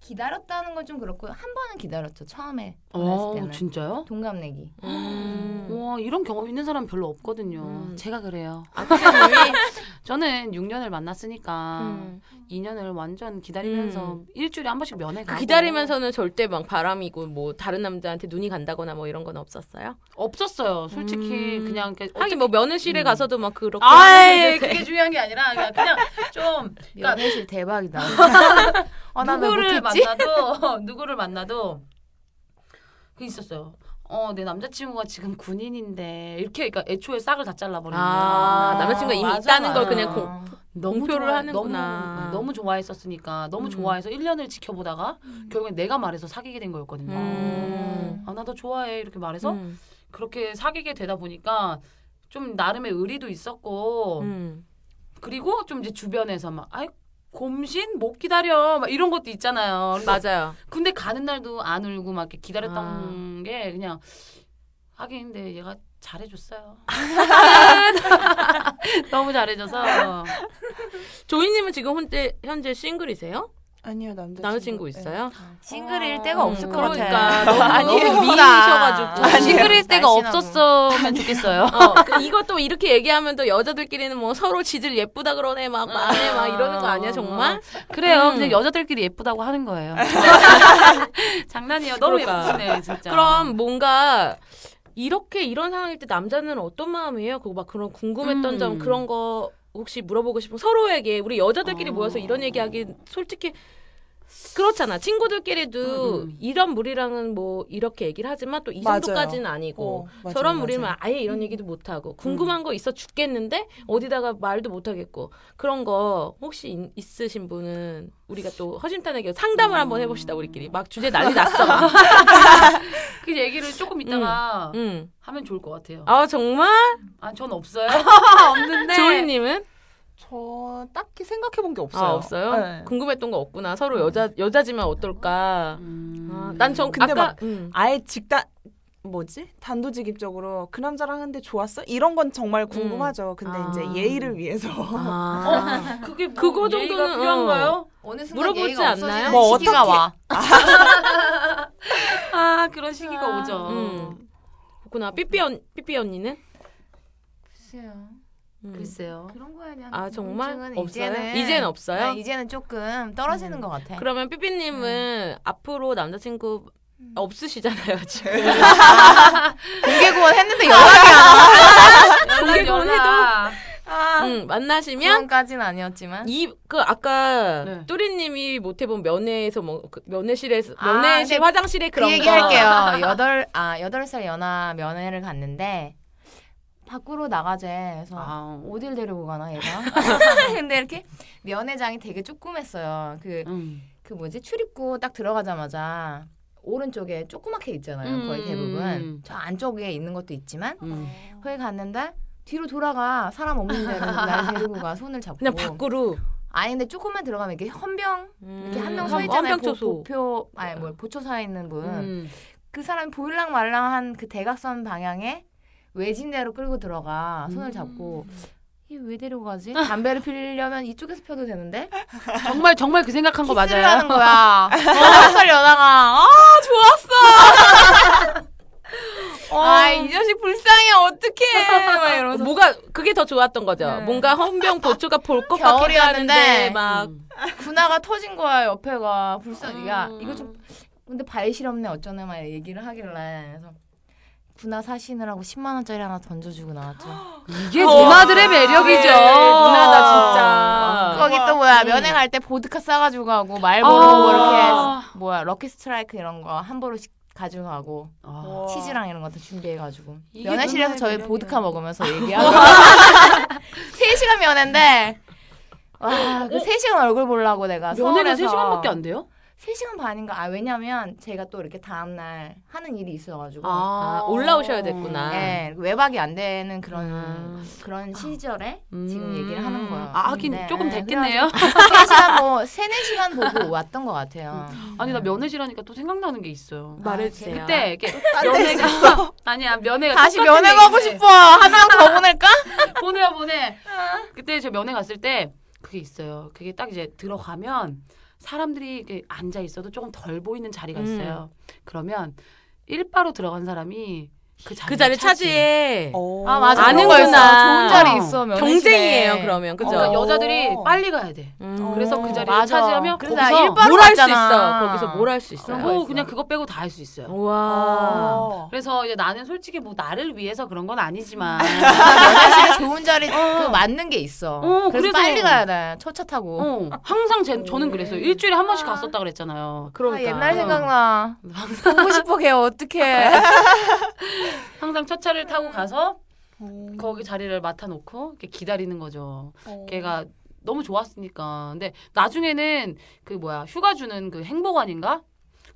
기다렸다는 건 좀 그렇고 한 번은 기다렸죠 처음에 어, 때는 진짜요? 동갑내기 음. 와, 이런 경험 있는 사람 별로 없거든요. 음. 제가 그래요. 아, 저는 6년을 만났으니까 음. 2년을 완전 기다리면서 음. 일주일에 한 번씩 면회 그 가고 기다리면서는 절대 막 바람이고 뭐 다른 남자한테 눈이 간다거나 뭐 이런 건 없었어요? 없었어요. 솔직히 음. 그냥 그 하긴 뭐 면회실에 가서도 막 그렇게 아이, 하는데. 그게 중요한 게 아니라 그냥, 그냥 좀 그러니까 면회실 대박이다 아, 누구를? 만나도 누구를 만나도 그 있었어요. 어, 내 남자친구가 지금 군인인데 이렇게 그러니까 애초에 싹을 다 잘라버리는 거야. 아, 남자친구가 이미 맞아, 있다는 걸 맞아. 그냥 공, 너무 공표를 좋아- 하는구나. 너무, 너무 좋아했었으니까 너무 음. 좋아해서 1년을 지켜보다가 결국엔 내가 말해서 사귀게 된 거였거든요. 음. 아, 나 너 좋아해. 이렇게 말해서 음. 그렇게 사귀게 되다 보니까 좀 나름의 의리도 있었고 음. 그리고 좀 이제 주변에서 막 아이 곰신 못 기다려 막 이런 것도 있잖아요. 맞아요. 근데 가는 날도 안 울고 막 이렇게 기다렸던 아. 게 그냥 하긴 근데 얘가 잘해줬어요. 너무 잘해줘서 조이님은 지금 현재 현재 싱글이세요? 아니요 남자 남자친구 있어요? 싱글일 때가 없을 것 그러니까 같아 너무. 너무 미인이셔가지고 아니에요. 싱글일 때가. 없었으면 좋겠어요. 어, 그 이것도 이렇게 얘기하면 또 여자들끼리는 뭐 서로 지들 예쁘다 그러네 막 말해 막 이러는 거 아니야 정말? 그래요. 음. 그냥 여자들끼리 예쁘다고 하는 거예요. 장난이에요. 너무 그러니까. 예쁘시네 진짜. 그럼 뭔가 이렇게 이런 상황일 때 남자는 어떤 마음이에요? 그거 막 그런 궁금했던 음. 점 그런 거 혹시 물어보고 싶은 서로에게 우리 여자들끼리 어. 모여서 이런 얘기하기 솔직히 그렇잖아. 친구들끼리도 음, 음. 이런 무리랑은 뭐 이렇게 얘기를 하지만 또 이. 정도까지는 아니고 어, 맞아요, 저런. 무리면 아예 이런 얘기도 못 하고 궁금한 거 있어 죽겠는데 어디다가 말도 못 하겠고 그런 거 혹시 인- 있으신 분은 우리가 또 허심탄회하게 상담을 한번 해봅시다 우리끼리 막 주제 난리 났어. 막. 그 얘기를 조금 있다가 응. 하면 좋을 것 같아요. 아 정말? 아, 전 없어요. 없는데. 조이님은? 저 딱히 생각해 본 게 없어요. 아 없어요? 네. 궁금했던 거 없구나. 서로 여자 여자지만 어떨까? 음. 아, 난전 근데 아까 막 음. 아예 직단 뭐지 단도직입적으로 그 남자랑 하는데 좋았어? 이런 건 정말 궁금하죠. 근데 아. 이제 예의를 위해서 아. 그게 뭐 그거 예의가 정도는, 필요한가요? 어 느 순간 물어보지 예의가 않나요? 뭐 시기가 어떻게- 와. 아, 그런 시기가 오죠. 음. 그렇구나. 삐삐 언 삐삐 언니는? 글쎄요. 음. 글쎄요. 그런 거에 대한 아 정말 없어요? 이제는 이제는 없어요? 네, 이제는 조금 떨어지는 것 같아. 그러면 삐삐님은 앞으로 남자친구 없으시잖아요 지금. 공개 구원 했는데 연락이 안 와. 공개 구원해도? 아, 응, 만나시면 그런까지는 아니었지만. 이 그 아까 네. 뚜리님이 못 해본 면회에서 뭐 그 면회실에서 아, 면회실 근데 화장실에 그 그런 얘기 거. 할게요. 여덟 아 여덟 살 연하 면회를 갔는데 밖으로 나가재. 그래서 아, 어딜 데리고 가나 얘가. 근데 이렇게 면회장이 되게 조그맸어요. 그그 음. 뭐지 출입구 딱 들어가자마자 오른쪽에 조그맣게 있잖아요. 거의 음. 대부분 저 안쪽에 있는 것도 있지만 음. 거기 갔는데 뒤로 돌아가 사람 없는 데를 날 데리고 가 손을 잡고 그냥 밖으로 아니 근데 조금만 들어가면 이렇게 헌병 이렇게 한 명서 한- 있잖아요. 한병초소. 보, 표 아니 뭐 보초 서 있는 분. 음. 그 사람이 보일랑 말랑한 그 대각선 방향에 외진대로 끌고 들어가 손을 잡고 이왜 데리고 가지? 담배를 피려면 이쪽에서 펴도 되는데 정말 정말 그 생각한 거 맞아요. 하는 거야. 여덟 살 연하가 아 좋았어. 아이 자식 불쌍해 어떡해 막 이러면서 뭐가 그게 더 좋았던 거죠. 네. 뭔가 헌병 보초가 볼 것 같기도 겨울이었는데 하는데 막 음. 군화가 터진 거야 옆에가 불쌍. 야 음. 이거 좀 근데 발 시렵네 어쩌네 막 얘기를 하길래 그래서 군화 사시느라고 10만 원짜리 하나 던져주고 나왔죠. 이게 누나들의 매력이죠. 누나다 진짜. 거기 또 뭐야 음. 면회 갈 때 보드카 싸가지고 가고 말보로 아. 뭐 이렇게 뭐야 럭키 스트라이크 이런 거한 보루씩 가지고 가고 아. 치즈랑 이런 것도 준비해가지고 면회실에서 저희 매력이야. 보드카 먹으면서 얘기하고 3시간 면회인데 와그 3시간 얼굴 보려고 내가 면회가 서울에서 3시간밖에 안 돼요? 3시간 반인가 아 왜냐면 제가 또 이렇게 다음날 하는 일이 있어가지고 아, 올라오셔야 됐구나. 예, 외박이 안 되는 그런 음. 그런 시절에 지금 음. 얘기를 하는 거예요. 아, 하긴 네, 조금 네, 됐겠네요. 3시간 뭐 3, 4시간 보고 왔던 것 같아요. 아니 나 면회실 하니까 또 생각나는 게 있어요. 말해주세요. 그때 이렇게 면회가 아니야 면회가 다시 면회 가고. 싶어. 한명더 보낼까? 보내요 보내. 그때 저 면회 갔을 때 그게 있어요. 그게 딱 이제 들어가면 사람들이 이렇게 앉아 있어도 조금 덜 보이는 자리가 음. 있어요. 그러면 일바로 들어간 사람이 그 자리 그 자리 차지해. 어. 아 맞아. 아는구나. 좋은 자리 어. 있어. 경쟁이에요 그러면 그죠? 그러니까 어. 여자들이 빨리 가야 돼. 음. 그래서 그 어, 자리를 맞아. 차지하면 그래서 거기서 뭘 할 수. 있어. 거기서 뭘 할 수 있어. 뭐. 그냥 그거 빼고 다 할 수 있어요. 와. 어. 그래서 이제 나는 솔직히 뭐 나를 위해서 그런 건 아니지만 면회실에 좋은 자리 그 맞는 게 있어. 어, 그래서, 그래서- 빨리 가야 돼. 첫차 타고. 어, 항상 제, 저는 그랬어요. 일주일에 한 번씩 갔었다 그랬잖아요. 그러니까. 아, 옛날 생각나. 보고 싶어 걔 어떡해. 항상 첫 차를 타고 가서 음. 거기 자리를 맡아놓고 이렇게 기다리는 거죠. 어. 걔가 너무 좋았으니까. 근데 나중에는 그 뭐야 휴가 주는 그 행복원인가?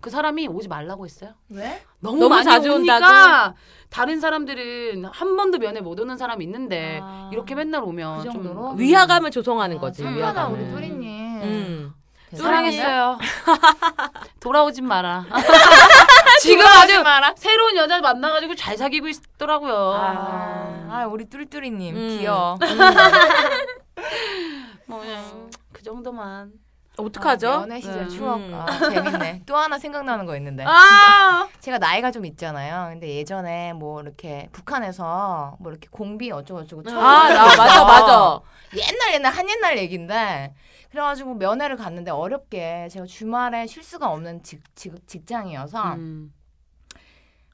그 사람이 오지 말라고 했어요. 왜? 너무, 너무 많이 자주 오니까 온다고? 다른 사람들은 한 번도 면회 못 오는 사람이 있는데 아, 이렇게 맨날 오면 그 정도로? 좀 위화감을 조성하는 거지. 착하다 위화감을. 우리 뚜리님. 음. 사랑했어요. 돌아오진 마라. 지금 아주 마라. 새로운 여자 만나가지고 잘 사귀고 있더라고요. 아, 아, 우리 뚜리뚜리님 음. 귀여워. 뭐 그냥 그 정도만. 어떡하죠? 아, 연애 시절 네. 추억. 음. 아, 재밌네. 또 하나 생각나는 거 있는데. 아, 제가 나이가 좀 있잖아요. 근데 예전에 뭐 이렇게 북한에서 뭐 이렇게 공비 어쩌고저쩌고 처음 아, 나 맞아 맞아. 옛날 옛날 한 옛날 얘긴데 그래가지고 면회를 갔는데 어렵게 제가 주말에 쉴 수가 없는 직, 직, 직장이어서 음.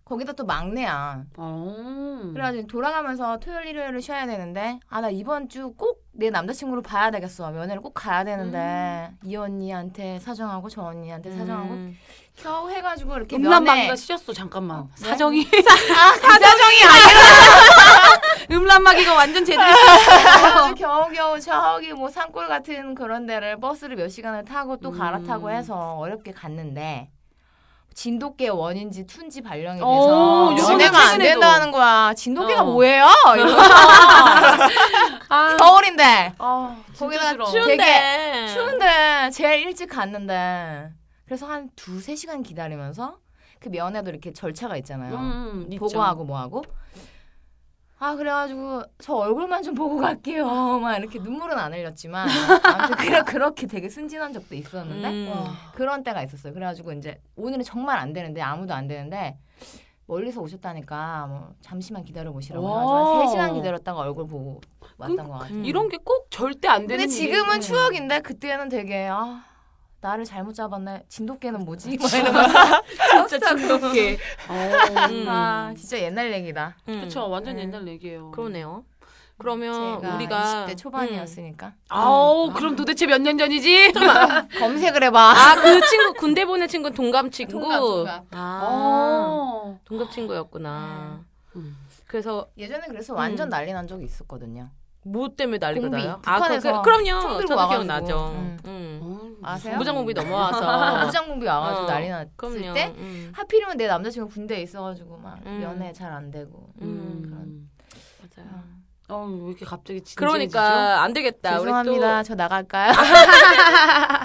거기다 또 막내야. 어. 그래가지고 돌아가면서 토요일 일요일을 쉬어야 되는데 아 나 이번 주 꼭 내 남자친구를 봐야 되겠어. 면회를 꼭 가야 되는데 음. 이 언니한테 사정하고 저 언니한테 사정하고 음. 겨우 해가지고 이렇게 음란마귀가 면회 씌었어 잠깐만 어, 네? 사정이 아 사정이 아니라 음란마귀가 완전 제대로 그래가지고 겨우겨우 저기 뭐 산골 같은 그런 데를 버스를 몇 시간을 타고 또 갈아타고 음. 해서 어렵게 갔는데 진돗개 원인지 툰지 발령이 어, 돼서 연애가 안. 된다는 거야. 진돗개가 어. 뭐예요? 이러고 아, 겨울인데 아 거기다 추운데. 되게 추운데 제일 일찍 갔는데 그래서 한 두세 시간 기다리면서 그 면회도 이렇게 절차가 있잖아요. 음, 있죠. 보고하고 뭐하고. 아 그래가지고 저 얼굴만 좀 보고 갈게요. 막 이렇게 눈물은 안 흘렸지만 아무튼 그래, 그렇게 되게 순진한 적도 있었는데 음. 그런 때가 있었어요. 그래가지고 이제 오늘은 정말 안 되는데 아무도 안 되는데 멀리서 오셨다니까 뭐 잠시만 기다려 보시라고 와. 해가지고 한 3시간 기다렸다가 얼굴 보고 왔던 그- 것 같아요. 음. 이런 게 꼭 절대 안 되는 근데 지금은 일이에요. 추억인데 그때는 되게 아 나를 잘못 잡았네. 진돗개는 뭐지? 막 이러면서 진짜 진돗개 음. 아 진짜 옛날 얘기다. 음. 그쵸 완전 네. 옛날 얘기예요 그러네요. 그러면 제가 우리가 20대 초반이었으니까 아우 음. 그럼 도대체 몇 년 전이지 검색을 해봐. 아 그 친구 군대 보낸 친구 동갑 친구. 동갑, 동갑. 아 어. 동갑 친구였구나. 음. 그래서 예전에 그래서 완전 음. 난리 난 적이 있었거든요. 뭐 때문에 난리가 공비. 나요? 아 그, 북한에서 그, 그럼요. 총 들고 저도. 기억나죠. 음. 음. 어, 아세요? 무장 공비 넘어와서. 무장 공비 와가지고 어, 난리 났을 그럼요. 때 음. 하필이면 내 남자친구 군대에 있어가지고 막 음. 연애 잘 안 되고 음. 음. 맞아요. 어, 왜 이렇게 갑자기 진지해지죠? 그러니까 안 되겠다. 죄송합니다. 우리 저 나갈까요?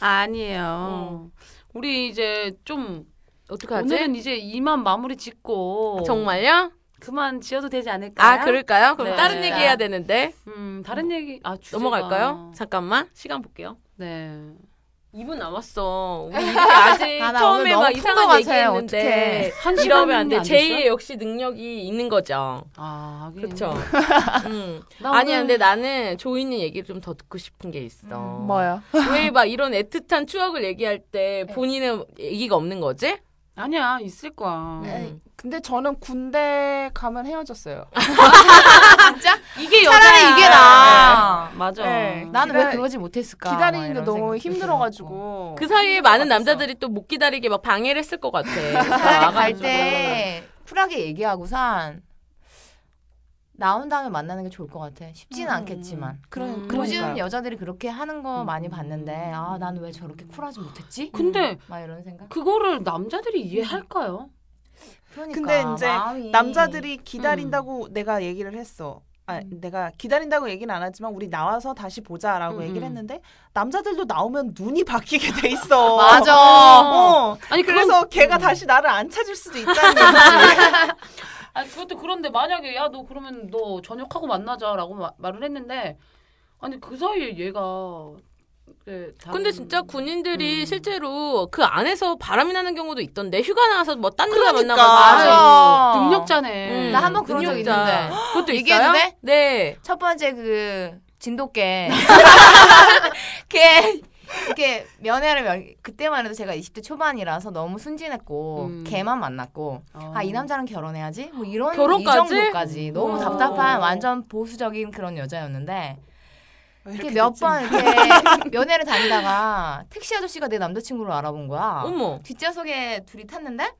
아니에요. 우리 이제 좀또 어떡하지? 오늘은 이제 이만 마무리 짓고 정말요? 그만 지어도 되지 않을까요? 아 그럴까요? 그럼 네. 다른 얘기 해야 되는데 음 다른 얘기 아 주제가... 넘어갈까요? 잠깐만 시간 볼게요. 네. 2분 남았어. 우리 아직 아, 나 처음에 막 이상한 푼것 얘기 같아요. 했는데 한 이러면 안 돼. 안 제이의? 역시 능력이 있는 거죠. 아. 그렇죠. 음. 나 아니야, 오늘- 근데 나는 조이님 얘기를 좀 더 듣고 싶은 게 있어. 뭐요? 왜막 이런 애틋한 추억을 얘기할 때 본인은 얘기가 없는 거지? 아니야 있을 거야. 음. 근데 저는 군대 가면 헤어졌어요. 진짜? 이게 차라리 여자야. 이게 나. 맞아. 네. 나는 왜 기다- 그러지 못했을까? 막 기다리는데 이런 너무 힘들어가지고. 그 사이에 많은 남자들이 또 못 기다리게 막 방해를 했을 것 같아. 차라리 갈때 쿨하게 얘기하고선 나온 다음에 만나는 게 좋을 것 같아. 쉽지는 음. 않겠지만. 그런 음. 요즘 그러니까요. 여자들이 그렇게 하는 거 음. 많이 봤는데 아 나는 왜 저렇게 쿨하지 못했지? 근데 막 이런 생각. 그거를 남자들이 이해할까요? 그러니까 근데 이제 마음이- 남자들이 기다린다고 내가 얘기를 했어. 아, 내가 기다린다고 얘기는 안 하지만 우리 나와서 다시 보자라고 음, 얘기를 음. 했는데 남자들도 나오면 눈이 바뀌게 돼 있어. 맞아. 어. 아니 그래서 그건- 걔가 다시 나를 안 찾을 수도 있다는 거지. 아니 그것도 그런데 만약에 야 너 그러면 너 저녁하고 만나자라고 마- 말을 했는데 아니 그 사이에 얘가 그 다른- 근데 진짜 군인들이 음. 실제로 그 안에서 바람이 나는 경우도 있던데 휴가 나와서 뭐딴 여자 그러니까. 만나가지고 맞아. 능력자네. 음, 나 한번 그런 적. 있는데. 그것도 있어요? 돼? 네. 첫 번째 그 진돗개. 걔 이렇게 면회를 면, 그때만 해도 제가 20대 초반이라서 너무 순진했고 음. 걔만 만났고 어. 아이 남자랑 결혼해야지 뭐 이런 결혼까지? 이 정도까지 너무 어. 답답한 완전 보수적인 그런 여자였는데 이렇게 몇. 번 이렇게 면회를 다니다가 택시 아저씨가 내 남자친구를 알아본 거야. 어머. 뒷좌석에 둘이 탔는데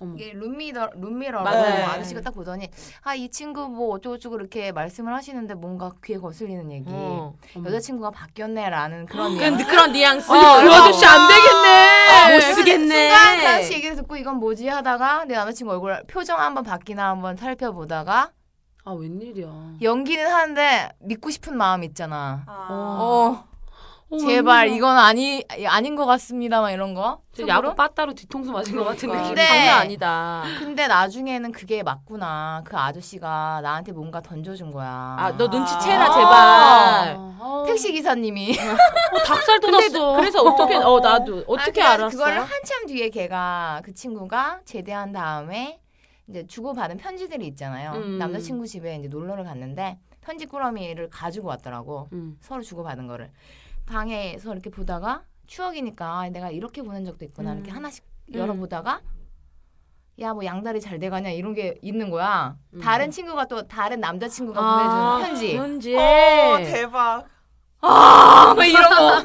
어머. 이게 룸미러 룸미러로 맞아요. 아저씨가 딱 보더니 아 이 친구 뭐 어쩌고저쩌고 이렇게 말씀을 하시는데 뭔가 귀에 거슬리는 얘기. 어. 여자친구가 바뀌었네라는 그런 그, 뉘앙스. 그런 뉘앙스. 어, 그 어. 아저씨 안 되겠네. 못그 쓰겠네. 순간 그 아저씨 얘기를 듣고 이건 뭐지 하다가 내 남자친구 얼굴 표정 한번 바뀌나 한번 살펴보다가 아 웬일이야. 연기는 하는데 믿고 싶은 마음 있잖아. 어. 어, 어, 제발. 이건 아니 아닌 것 같습니다 막 이런 거. 야구 빠따로 뒤통수 맞은 것 같은 그러니까. 느낌. 근데- 장난 아니다. 근데 나중에는 그게 맞구나. 그 아저씨가 나한테 뭔가 던져준 거야. 아, 너 눈치채라 아. 제발. 어, 택시 기사님이 어, 닭살 돋았어. 그래서 어떻게 어 나도 어떻게 아, 알았어? 그거를 한참 뒤에 걔가 그 친구가 제대한 다음에 이제 주고받은 편지들이 있잖아요. 음. 남자친구 집에 이제 놀러를 갔는데 편지 꾸러미를 가지고 왔더라고. 음. 서로 주고받은 거를 방에서 이렇게 보다가 추억이니까 아, 내가 이렇게 보낸 적도 있구나 음. 이렇게 하나씩 음. 열어보다가 야 뭐 양다리 잘 돼가냐 이런 게 있는 거야. 음. 다른 친구가 또 다른 남자 친구가 아, 보내준 편지. 편지. 어 대박. 아, 왜 이런 거.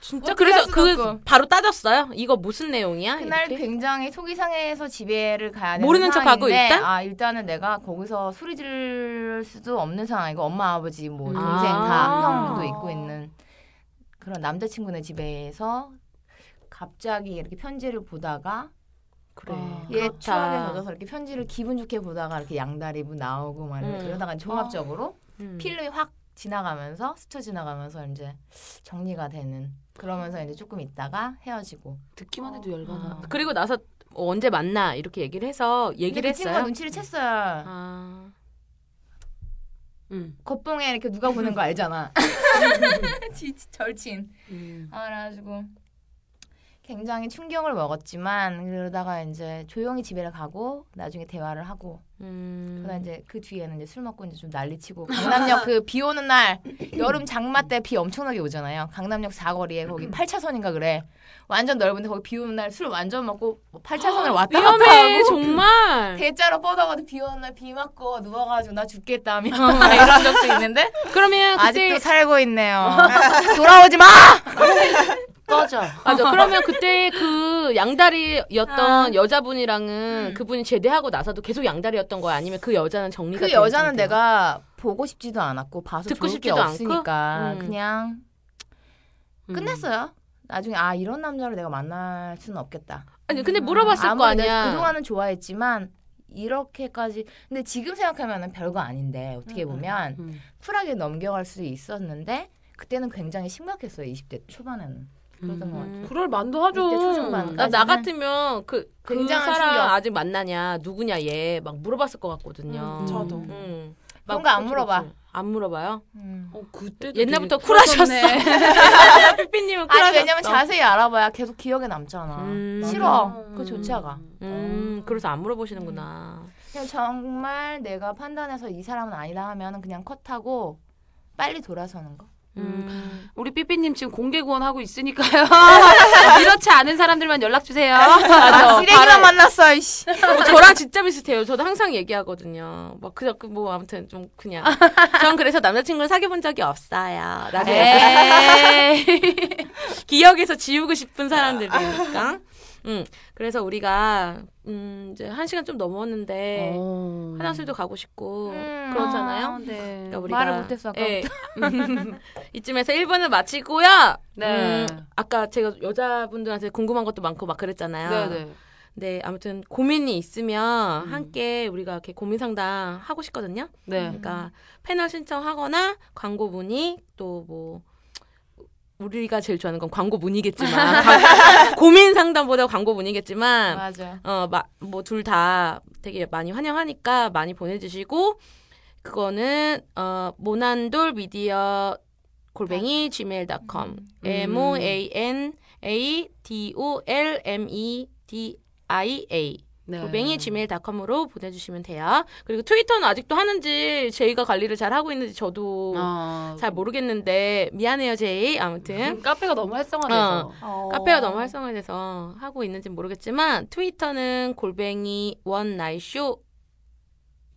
진짜 그래서 그 없고. 바로 따졌어요. 이거 무슨 내용이야? 그날 이렇게? 굉장히 속이 상해서 집에를 가야 되는 모르는 척하고 상황인데, 일단? 아 일단은 내가 거기서 소리 지를 수도 없는 상황이고 엄마 아버지 뭐 음. 동생 아. 다 형도 있고 있는 그런 남자친구네 집에서 갑자기 이렇게 편지를 보다가 그래. 아, 얘 그렇다. 추억에 젖어서 이렇게 편지를 기분 좋게 보다가 이렇게 양다리 뭐 나오고 막 음. 이러다가 종합적으로 음. 필름이 확 지나가면서 스쳐 지나가면서 이제 정리가 되는 그러면서 이제 조금 있다가 헤어지고 듣기만 해도 열받아. 그리고 나서 언제 만나 이렇게 얘기를 해서 얘기를 그 친구가 했어요. 눈치를 챘어요. 아. 응. 겉봉에 이렇게 누가 보는 거 알잖아. 지- 절친. 음. 아, 그래가지고 굉장히 충격을 먹었지만 그러다가 이제 조용히 집에를 가고 나중에 대화를 하고 음. 그러다 이제 그 뒤에는 이제 술 먹고 이제 좀 난리치고 강남역 그 비 오는 날 여름 장마 때 비 엄청나게 오잖아요. 강남역 사거리에 거기 8차선인가 그래. 완전 넓은데 거기 비 오는 날 술 완전 먹고 8차선을 왔다 갔다 위험해 하고 정말. 대자로 뻗어가지고 비 오는 날 비 맞고 누워가지고 나 죽겠다며 이런 적도 있는데 그러면 그때 아직도 살고 있네요. 돌아오지 마. 꺼져. 맞아. 그러면 그때 그 양다리였던 여자분이랑은 음. 그분이 제대하고 나서도 계속 양다리였던 거야? 아니면 그 여자는 정리가 그된 여자는 상태야? 내가 보고 싶지도 않았고 봐서 듣고 싶지도 않고? 없으니까 음. 그냥 음. 끝냈어요. 나중에 아 이런 남자를 내가 만날 수는 없겠다. 아니 근데 물어봤을 거 아무리 내가 아니야. 그동안은 좋아했지만 이렇게까지 근데 지금 생각하면은 별거 아닌데 어떻게 보면 음. 쿨하게 넘겨갈 수 있었는데 그때는 굉장히 심각했어요. 20대 초반에는 그랬던 것 같아요. 그럴 만도 하죠. 20대 초중반. 나, 나 같으면 그, 그 굉장한 사람 충격. 아직 만나냐 누구냐 얘 막 물어봤을 것 같거든요. 음, 저도. 음. 그런 막 거안 그렇지, 물어봐. 그렇지. 안 물어봐요? 음. 어, 그때 옛날부터 쿨하셨어. 삐삐님은 쿨하셨어. 아니 왜냐면 자세히 알아봐야 계속 기억에 남잖아. 음. 싫어. 음. 그거 좋지 않아. 음, 그래서 안 물어보시는구나. 그냥 정말 내가 판단해서 이 사람은 아니다 하면은 그냥 컷하고 빨리 돌아서는 거. 음. 우리 삐삐님 지금 공개 구원 하고 있으니까요. 이렇지 않은 사람들만 연락 주세요. 맞아. 쓰레기만 만났어. 이씨. 어, 저랑 진짜 비슷해요. 저도 항상 얘기하거든요. 막 그저 그뭐 아무튼 좀 그냥. 전 그래서 남자친구를 사귀어 본 적이 없어요. 나중에 에이. 기억에서 지우고 싶은 사람들이니까. 음. 그래서 우리가 음 이제 한 시간 좀 넘었는데 어. 화장실도 가고 싶고 음. 그렇잖아요. 아, 네. 그러니까 우리가 말을 못했어, 아까. 예. 이쯤에서 1분을 마치고요. 네. 음, 아까 제가 여자분들한테 궁금한 것도 많고 막 그랬잖아요. 네 네. 네, 아무튼 고민이 있으면 음. 함께 우리가 이렇게 고민 상담 하고 싶거든요. 네. 그러니까 패널 신청하거나 광고 문의 또 뭐 우리가 제일 좋아하는 건 광고 문의겠지만 광- 고민 상담보다 광고 문의겠지만 맞아. 어뭐 둘 다 되게 많이 환영하니까 많이 보내주시고 그거는 어 모난돌 미디어 골뱅이 gmail.com m o a n a d o l m e d i a 네. 골뱅이 gmail.com으로 보내주시면 돼요. 그리고 트위터는 아직도 하는지 제이가 관리를 잘 하고 있는지 저도 어. 잘 모르겠는데 미안해요 제이. 아무튼 카페가 너무 활성화돼서. 카페가 너무 활성화돼서 하고 있는지 모르겠지만 트위터는 골뱅이 원 나이쇼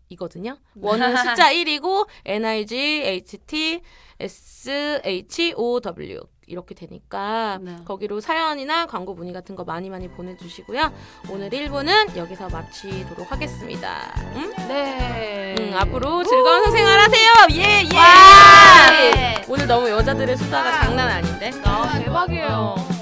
이거든요. 원은 숫자 1이고 N I G H T S H O W 이렇게 되니까 네. 거기로 사연이나 광고 문의 같은 거 많이 많이 보내주시고요. 오늘 1부는 여기서 마치도록 하겠습니다. 음? 네. 음, 앞으로 즐거운 생활 하세요. 예 예. 와! 오늘 너무 여자들의 수다가 장난 아닌데. 아, 대박이에요.